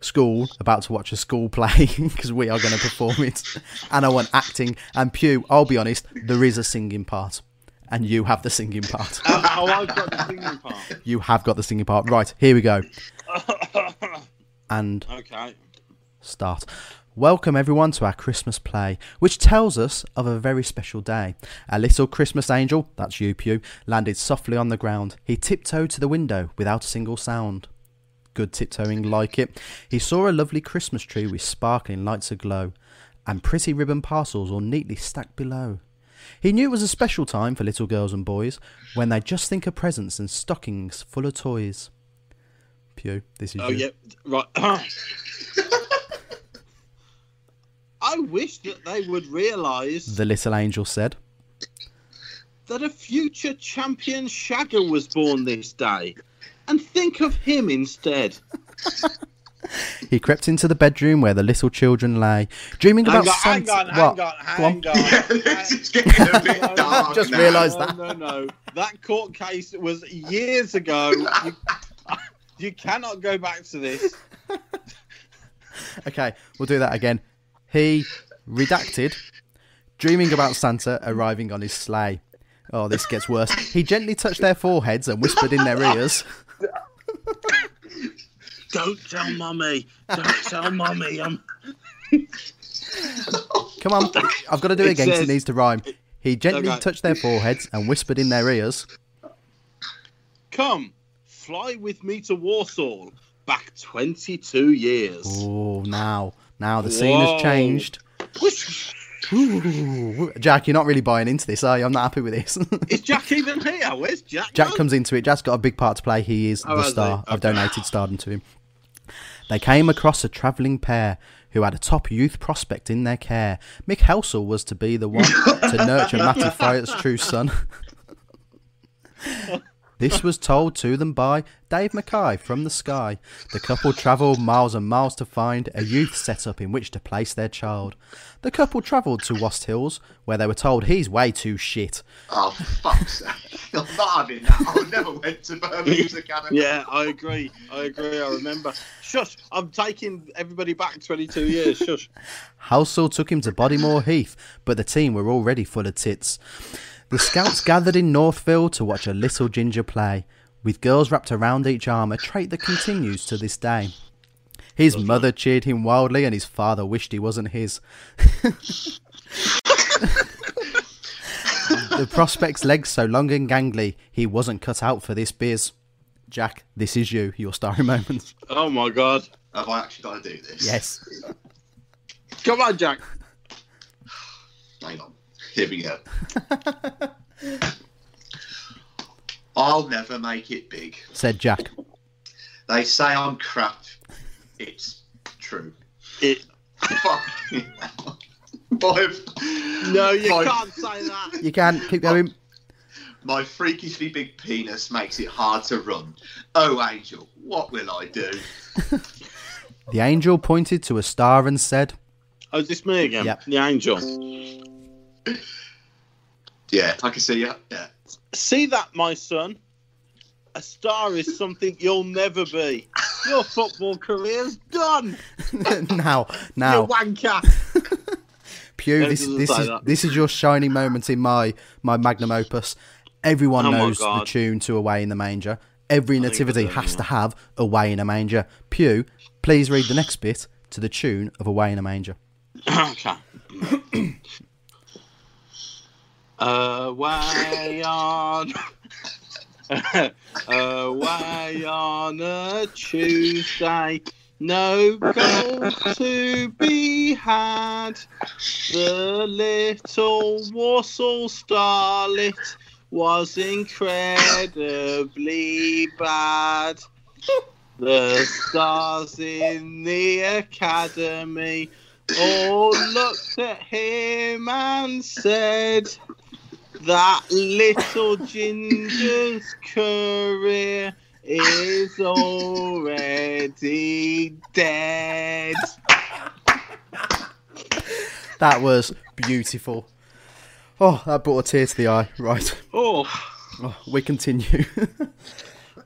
school about to watch a school play because we are going to perform it. And I want acting. And Pew, I'll be honest, there is a singing part. And you have the singing part. oh, oh, I've got the singing part. You have got the singing part. Right, here we go. And Okay. start. Welcome everyone to our Christmas play, which tells us of a very special day. A little Christmas angel, that's you, Pew, landed softly on the ground. He tiptoed to the window without a single sound. Good tiptoeing, like it. He saw a lovely Christmas tree with sparkling lights aglow, and pretty ribbon parcels all neatly stacked below. He knew it was a special time for little girls and boys, when they just think of presents and stockings full of toys. Pew, this is Oh you. yeah, right. I wish that they would realise The little angel said. that a future champion shagger was born this day, and think of him instead. He crept into the bedroom where the little children lay, dreaming Hang about on, hang Santa. on, what? on, Go on. hang on. Yeah, this is getting a bit No, no, dark Just now. realised no, that. No, no, that court case was years ago. You, you cannot go back to this. Okay, we'll do that again. He redacted, dreaming about Santa arriving on his sleigh. Oh, this gets worse. He gently touched their foreheads and whispered in their ears. Don't tell mummy. Don't tell mummy. I'm. Come on, I've got to do it It again 'cause it needs to rhyme. He gently Okay. touched their foreheads and whispered in their ears. Come, fly with me to Warsaw. Back 22 years. Oh, now, now the scene Whoa. has changed. Ooh. Jack, you're not really buying into this, are you? I'm not happy with this. Is Jack even here? Where's Jack? Jack gone? comes into it. Jack's got a big part to play. He is Oh, the star. I've donated stardom to him. They came across a travelling pair who had a top youth prospect in their care. Mick Halsall was to be the one to nurture Matty Fryatt's true son. This was told to them by Dave Mackay from the sky. The couple travelled miles and miles to find a youth set up in which to place their child. The couple travelled to Wast Hills, where they were told he's way too shit. Oh, fuck's sake. I'm not having that. I never went to Birmingham's Academy. Yeah, I agree. I agree. I remember. Shush! I'm taking everybody back 22 years. Shush. Halsall took him to Bodymoor Heath, but the team were already full of tits. The scouts gathered in Northville to watch a little ginger play, with girls wrapped around each arm, a trait that continues to this day. His mother cheered him wildly, and his father wished he wasn't his. the prospect's legs so long and gangly, he wasn't cut out for this biz. Jack, this is you, your starring moment. Oh my god. Have I actually got to do this? Yes. Come on, Jack. Hang on. Here we go. I'll never make it big. Said Jack. They say I'm crap. It's true. It, Fucking hell. No, you my, can't say that. You can keep going. My freakishly big penis makes it hard to run. Oh, Angel, what will I do? The angel pointed to a star and said, Oh, is this me again? Yep. The angel. Yeah, I can see you. Yeah. See that, my son? A star is something you'll never be. Your football career's done. now, You now, wanker. Pew, No, this, this is that. this is your shining moment in my my magnum opus. Everyone Oh knows the tune to "Away in the Manger." Every I nativity has to have "Away in a Manger." Pew, please read the next bit to the tune of "Away in a Manger." okay. Away on. Away on a Tuesday. No goal to be had. The little Warsaw starlet was incredibly bad. The stars in the academy all looked at him and said, That little ginger's career is already dead. That was beautiful. Oh, that brought a tear to the eye. Right. Oh, Oh, we continue.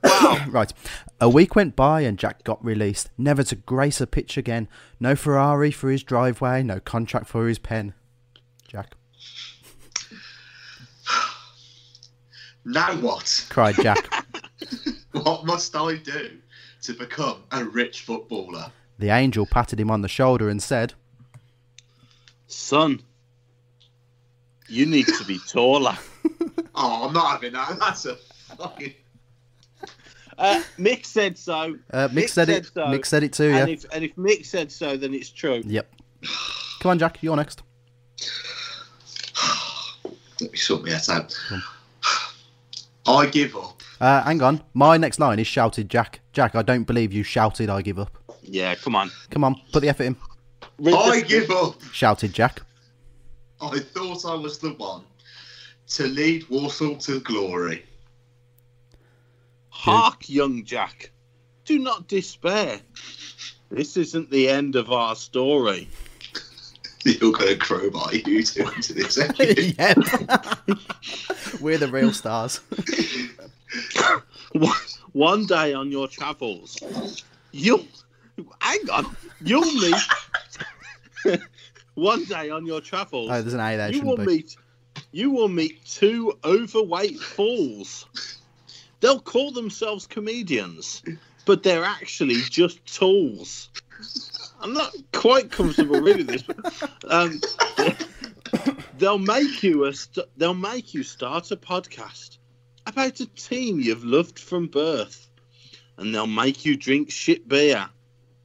wow. right. A week went by and Jack got released, never to grace a pitch again. No Ferrari for his driveway, no contract for his pen. Jack Now what? cried Jack. What must I do to become a rich footballer? the angel patted him on the shoulder and said, son, you need to be taller. Oh, I'm not having that. That's a fucking. Uh, Mick said so. uh, Mick, said, it. so. Mick said it too, yeah. And if, and if Mick said so, then it's true. Yep. Come on, Jack, you're next. Let me sort my head out. I give up. Uh, hang on. My next line is shouted, Jack. Jack, I don't believe you shouted, I give up. Yeah, come on. Come on, put the effort in. I give up. Shouted Jack. I thought I was the one to lead Warsaw to glory. Hark, young Jack. Do not despair. This isn't the end of our story. You're going to crowbar you two into this. yeah. We're the real stars. One- One day on your travels, you'll hang on. You'll meet. One day on your travels, Oh, there's an A there. you will be. meet. You will meet two overweight fools. They'll call themselves comedians, but they're actually just tools. I'm not quite comfortable reading this. But, um, they'll make you a. St- they'll make you start a podcast about a team you've loved from birth, and they'll make you drink shit beer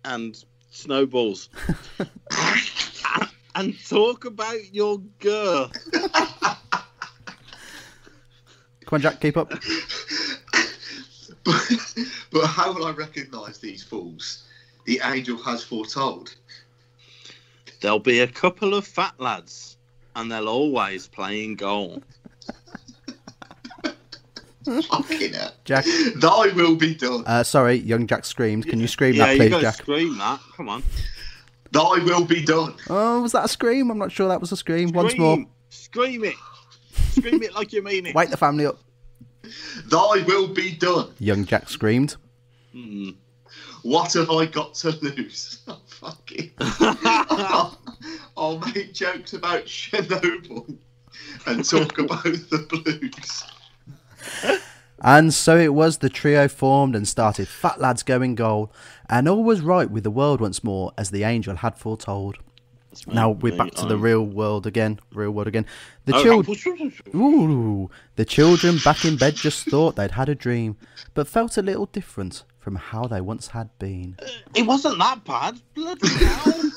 and snowballs, and talk about your girl. Come on, Jack, keep up. but, but how will I recognise these fools? The angel has foretold. There'll be a couple of fat lads, and they'll always play in goal. Fucking hell. Jack. Thy will be done. Uh, sorry, young Jack screamed. Can you scream yeah, that, please, got to Jack? scream that. Come on. Thy will be done. Oh, was that a scream? I'm not sure that was a scream. Once more. Scream it. Scream it like you mean it. Wake the family up. Thy will be done. Young Jack screamed. Hmm. What have I got to lose? Oh, fucking. I'll, I'll make jokes about Chernobyl and talk about the blues. And so it was the trio formed and started Fat Lads Going Goal, and all was right with the world once more, as the angel had foretold. Now we're back to the real world again. Real world again. The Oh, children. Ooh, the children back in bed just thought they'd had a dream, but felt a little different from how they once had been. It wasn't that bad. Bloody hell.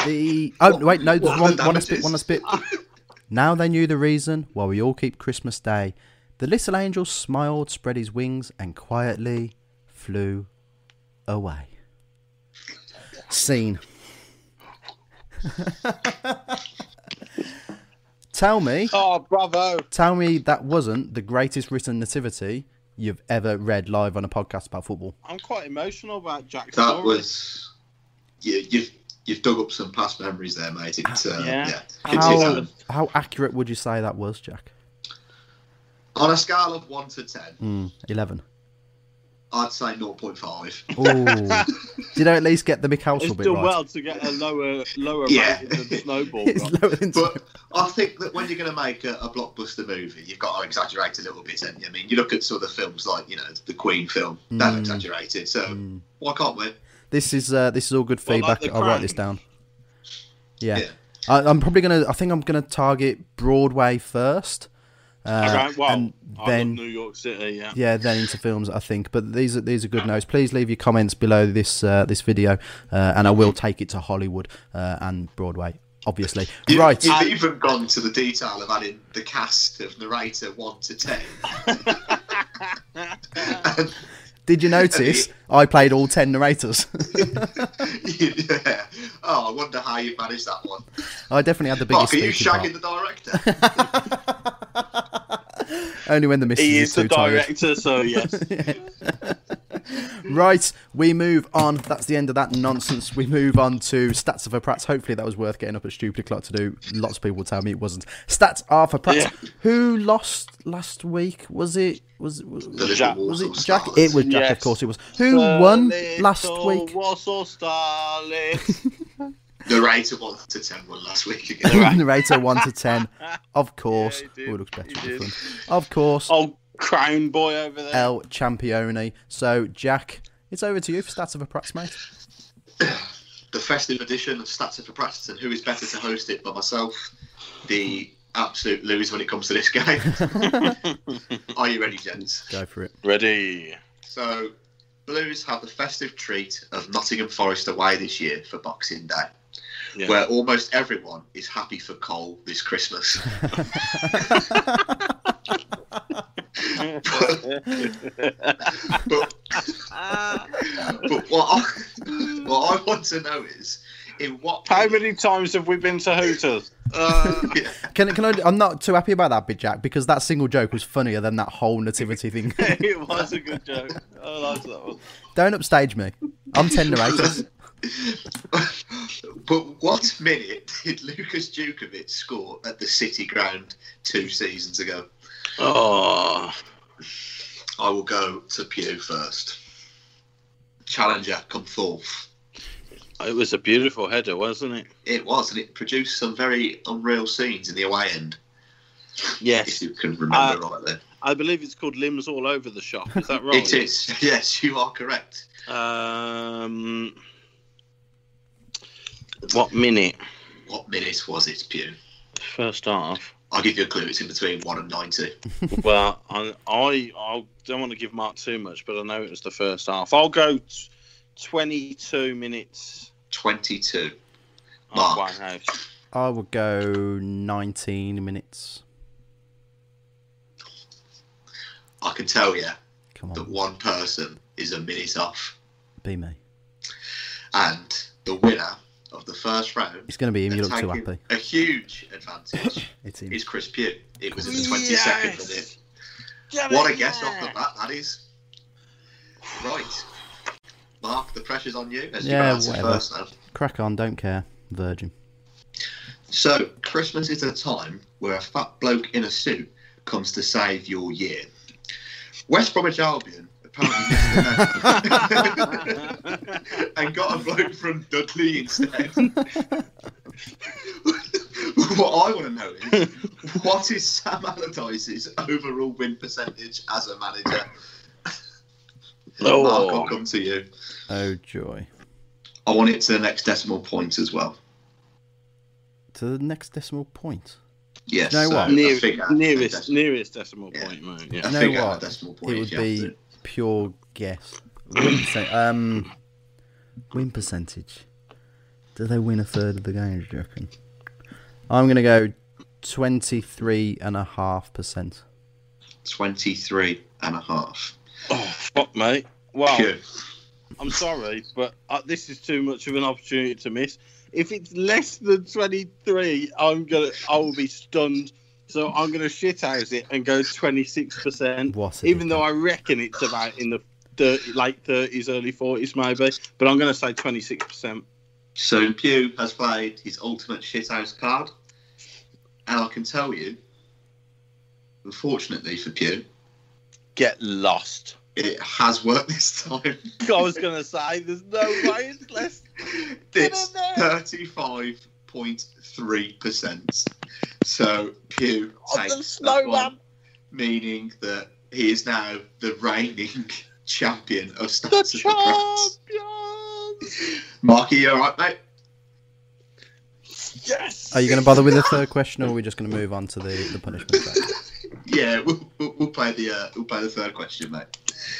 The oh wait no, there's one, one last bit, one last bit. Now they knew the reason why we all keep Christmas Day. The little angel smiled, spread his wings, and quietly flew away. Scene. tell me, oh, bravo. tell me that wasn't the greatest written nativity you've ever read live on a podcast about football. I'm quite emotional about Jack. That story. was. You, you've, you've dug up some past memories there, mate. It's, uh, Yeah. yeah. How, um, how accurate would you say that was, Jack? on a scale of 1 to 10, Mm, Eleven. I'd say 0.5. Oh, did I at least get the Mick It's Halsall bit done right? well to get a lower lower Yeah. rating than Snowball. It's lower than But I think that when you're going to make a, a blockbuster movie, you've got to exaggerate a little bit. haven't you? I mean, you look at some of the films like you know the Queen film, they've Mm. exaggerated. So why can't we? This is uh, this is all good Well, like feedback. I'll write this down. Yeah, Yeah. I, I'm probably gonna. I think I'm gonna target Broadway first, uh, okay, well, and I then love New York City, yeah. yeah, then into films. I think, but these are these are good notes. Please leave your comments below this uh, this video, uh, and I will take it to Hollywood uh, and Broadway obviously. You, right. You've even gone to the detail of adding the cast of narrator one to ten. And- Did you notice I played all 10 narrators? yeah. Oh, I wonder how you managed that one. I definitely had the biggest Mark, are you speaking part. shagging the director? Only when the missus He is is too the tired. director, so yes. Right, we move on. That's the end of that nonsense. We move on to stats of a Pratt. Hopefully, that was worth getting up at stupid o'clock to do. Lots of people will tell me it wasn't. Stats are for Pratt. Yeah. Who lost last week? Was it? Was, was, Jack- was it Jack? Stars. It was Jack, of course. It was. Who won last week? Warsaw Starlet. Narrator one to ten won last week again. Narrator one to ten. Of course. Yeah, oh, it looks better. He on the Of course. oh, crown boy over there. El Champione. So, Jack, it's over to you for stats of a Pratt, mate. the festive edition of Stats for Practice, and who is better to host it but myself, the absolute loser when it comes to this game. Are you ready, gents? Go for it. Ready. So, Blues have the festive treat of Nottingham Forest away this year for Boxing Day, Yeah. where almost everyone is happy for Cole this Christmas. but, but what, I, what I want to know is in what How many times have we been to Hooters? Uh, Can, can I? I'm not too happy about that bit, Jack, because that single joke was funnier than that whole nativity thing. it was a good joke. I liked that one. Don't upstage me. I'm ten narrators. but what minute did Lukas Jutkiewicz score at the City Ground two seasons ago? Oh, I will go to Pugh first. Challenger, come forth. it was a beautiful header, wasn't it? It was, and it produced some very unreal scenes in the away end, if Yes. you can remember Uh, rightly. I believe it's called Limbs All Over the Shop. Is that right? It is, yes, you are correct. Um, what minute? What minute was it, Pugh? First half. I'll give you a clue. It's in between one and ninety. well, I, I I don't want to give Mark too much, but I know it was the first half. I'll go t- 22 minutes. Twenty-two. Oh, of Mark. Winehouse. I would go 19 minutes. I can tell you Come that on, one person is a minute off, be me. and the winner of the first round. It's going to be him. You look too happy. A huge advantage It's him. is Chris Pugh. It was in the twenty-second minute. What a guess yeah. off the bat that is. Right. Mark, the pressure's on you as Yeah, you answer whatever. first now. Crack on. Don't care. Virgin. So, Christmas is a time where a fat bloke in a suit comes to save your year. West Bromwich Albion apparently missed the memo and got a bloke from Dudley instead. what I want to know is what is Sam Allardyce's overall win percentage as a manager? Oh. Mark, I'll come to you. Oh joy. I want it to the next decimal point as well. To the next decimal point. Yes, You know so what? Near, figure, a nearest decimal- nearest decimal Yeah. point, mate. a Yeah. You know figure, a what? decimal point. It would if be to. Pure guess. Win percent. Um, win percentage. Do they win a third of the games? Do you reckon? I'm going to go twenty-three and a half percent. 23 and a half. Oh fuck, mate. Wow. Phew. I'm sorry, but uh, this is too much of an opportunity to miss. If it's less than 23, I'm gonna, I will be stunned. So I'm gonna shithouse it and go 26 percent. What a Even though. I reckon it's about in the 30, late 30s, early 40s, maybe. But I'm gonna say 26 percent. So Pugh has played his ultimate shithouse card. And I can tell you, unfortunately for Pugh, Get lost. it has worked this time. I was gonna say, there's no way it's less. it's Get on there. 35.3%. So Pugh Oh, the takes that snowman. one, meaning that he is now the reigning champion of The Stats of the Press. champions. Marky, you alright, mate? Yes. Are you going to bother with the third question, or are we just going to move on to the, the punishment? Yeah, we'll, we'll, we'll play the uh, we'll play the third question, mate.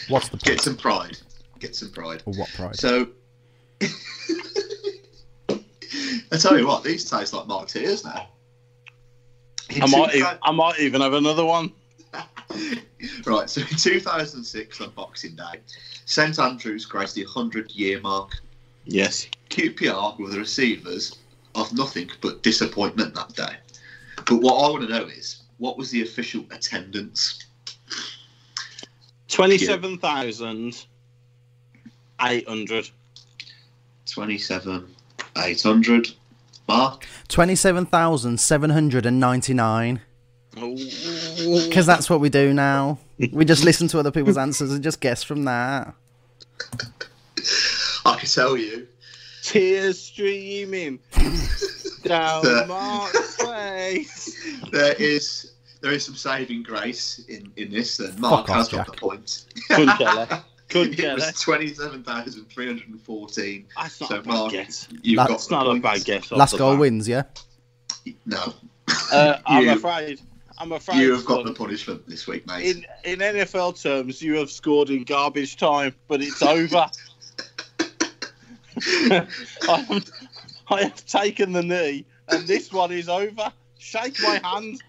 What's the Get some pride. Get some pride. Or what prize? So, I tell you what, these taste like Martyrs now. I might, even, I might even have another one. right, so in 2006 on Boxing Day, St Andrews graced the 100 year mark. Yes. QPR were the receivers of nothing but disappointment that day. But what I want to know is, what was the official attendance? 27,800. 27, 800. Mark? 27,799. Because that's what we do now. We just listen to other people's answers and just guess from that. I can tell you, Tears streaming down The- Mark's face. there is there is some saving grace in, in this. Then Mark Fuck off, has got Jack. the point. Couldn't care it was 27,314. That's not So, a bad Mark, guess. You've That- got not a bad guess. Last goal bat. wins, yeah? No, Uh, I'm You- afraid. I'm afraid. you have got the punishment this week, mate. in in NFL terms, you have scored in garbage time, but it's over. I, have, I have taken the knee, and this one is over. Shake my hand.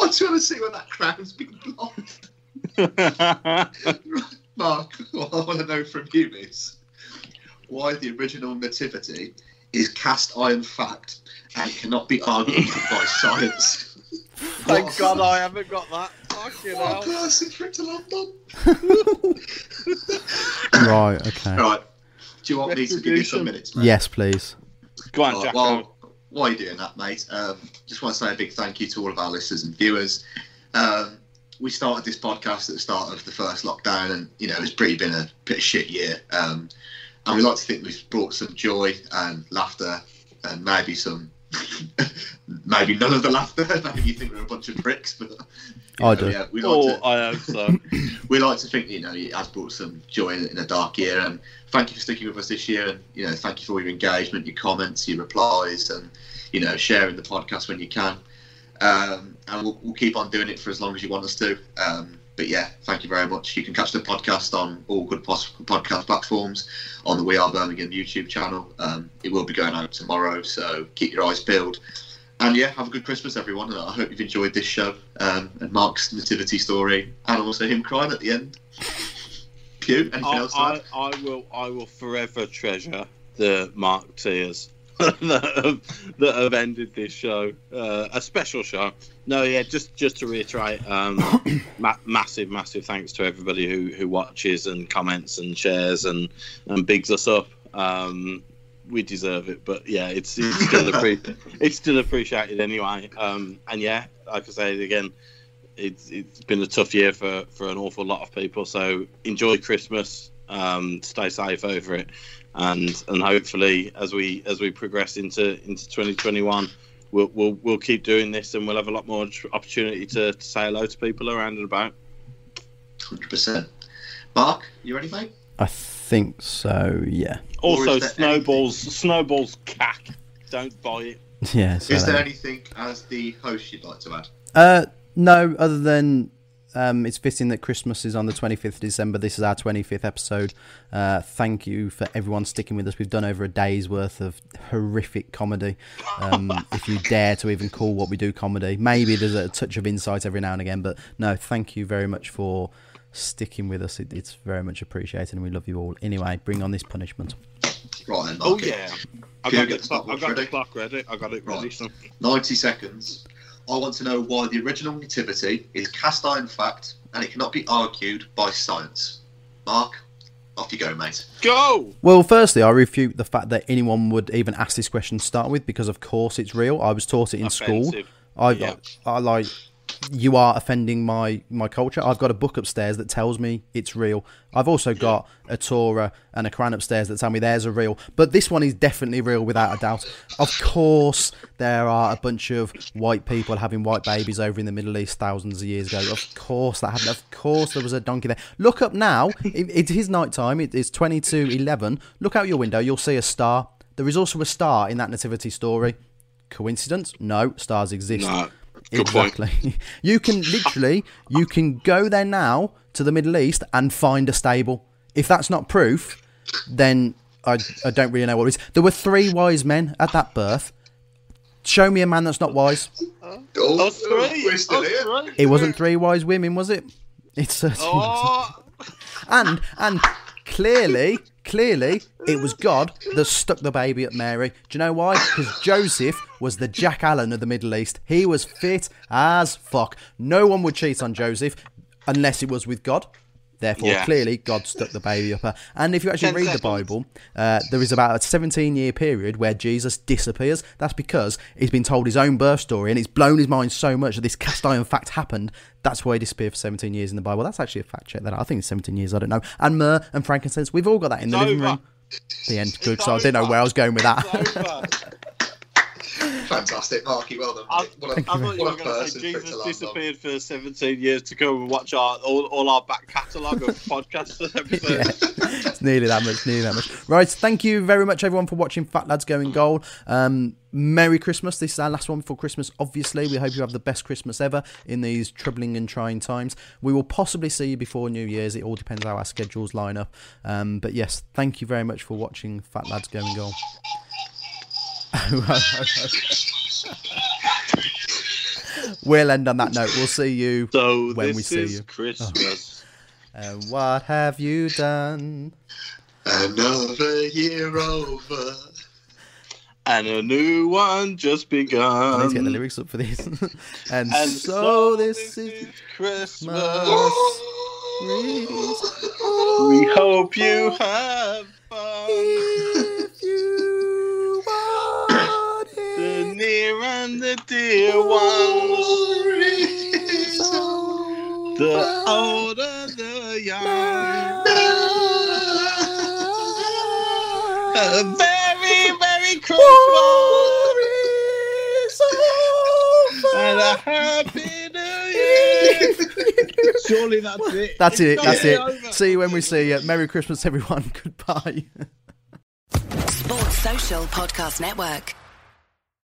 I just want to see when that crown's been blocked. Mark, what I want to know from you is why the original nativity is cast iron fact and cannot be argued by science. Thank What God I haven't got that. Fucking What a hell. person for it to London. Right, okay. Right. Do you want me to give you some minutes, mate? Yes, please. Go on, Right, Jack. well, while you're doing that, mate, um, just want to say a big thank you to all of our listeners and viewers. Um, we started this podcast at the start of the first lockdown, and you know it's pretty been a bit of shit year. Um, and we like to think we've brought some joy and laughter, and maybe some, maybe none of the laughter. maybe you think we're a bunch of pricks, but I know, do. Yeah, we like oh, to I hope so. we like to think you know it has brought some joy in, in a dark year and thank you for sticking with us this year and you know thank you for all your engagement your comments your replies and you know sharing the podcast when you can um, and we'll, we'll keep on doing it for as long as you want us to um, but yeah thank you very much you can catch the podcast on all good podcast platforms on the we are birmingham youtube channel um, it will be going out tomorrow so keep your eyes peeled and yeah, have a good Christmas, everyone. And I hope you've enjoyed this show um, and Mark's nativity story, and also him crying at the end. Pugh, anything I, else? I. I will. I will forever treasure the Mark tears that, have, that have ended this show. Uh, a special show. No, yeah. Just just to reiterate, um, ma- massive, massive thanks to everybody who who watches and comments and shares and and bigs us up. Um, we deserve it, but yeah, it's, it's still appre- it's still appreciated anyway. Um, and yeah, like I say again, it's it's been a tough year for for an awful lot of people. So enjoy Christmas, um, stay safe over it, and and hopefully as we as we progress into into 2021, we'll we'll, we'll keep doing this, and we'll have a lot more opportunity to, to say hello to people around and about. 100%. Mark, you ready, mate? I think so, yeah. Also, is there snowballs snowballs cack. Don't buy it. Yeah. So Is there anything as the host you'd like to add? Uh, no, other than um, it's fitting that Christmas is on the 25th of December. This is our 25th episode. Uh, thank you for everyone sticking with us. We've done over a day's worth of horrific comedy. Um, if you dare to even call what we do comedy, maybe there's a touch of insight every now and again. But no, thank you very much for sticking with us. It, it's very much appreciated, and we love you all. Anyway, bring on this punishment. Right then, Oh yeah, I Can you got, the the clock, I stopwatch got the clock ready. I got it ready. Right. So. 90 seconds. I want to know why the original nativity is cast iron fact and it cannot be argued by science. Mark, off you go, mate. Go. Well, firstly, I refute the fact that anyone would even ask this question to start with, because of course it's real. I was taught it in school. Offensive. I, Yeah. I like you are offending my my culture. I've got a book upstairs that tells me it's real. I've also got a Torah and a Quran upstairs that tell me theirs are real. But this one is definitely real without a doubt. Of course, there are a bunch of white people having white babies over in the Middle East thousands of years ago. Of course that happened. Of course there was a donkey there. Look up now. It, it is night time. It is twenty two eleven. Look out your window. You'll see a star. There is also a star in that nativity story. Coincidence? No, stars exist. No. Good point. exactly. you can literally you can go there now to the Middle East and find a stable. If that's not proof, then I, I don't really know what it is. There were three wise men at that birth. Show me a man that's not wise. Oh, Oh, three. we're still Oh, here. three. It wasn't three wise women, was it? It certainly wasn't. Oh, And and clearly, clearly, it was God that stuck the baby at Mary. Do you know why? Because Joseph was the Jack Allen of the Middle East. He was fit as fuck. No one would cheat on Joseph unless it was with God. Therefore, Yeah. clearly, God stuck the baby up her. And if you actually read the. Bible, uh, there is about a 17 year period where Jesus disappears. That's because he's been told his own birth story and it's blown his mind so much that this cast iron fact happened. That's why he disappeared for 17 years in the Bible. That's actually a fact check. That I think it's 17 years. I don't know. And myrrh and frankincense. We've all got that in the It's living over. room. The end. Good. So I didn't know where I was going with that. it's over. Fantastic, Marky. Well done. I, mate. What I a, thought you what were a going to say for it to Jesus land on. disappeared for 17 years to go and watch our all, all our back catalogue of podcasts and episodes. Yeah, it's nearly that much, nearly that much. Right, thank you very much, everyone, for watching Fat Lads Going Goal. Um, Merry Christmas. This is our last one before Christmas, obviously. We hope you have the best Christmas ever in these troubling and trying times. We will possibly see you before New Year's. It all depends how our schedules line up. Um, but yes, thank you very much for watching Fat Lads Going Goal. we'll end on that note. We'll see you So when we see is you. Christmas. And what have you done? Another year over. And a new one just I need to get the lyrics up for this. and, And so, this is Christmas. Christmas. We hope you have fun. Near and the dear ones. The old and the young. A very, very Christmas. And a happy new year. Surely that's it. That's it. That's it. over. See you when we see you. Merry Christmas, everyone. Goodbye. Sports Social Podcast Network.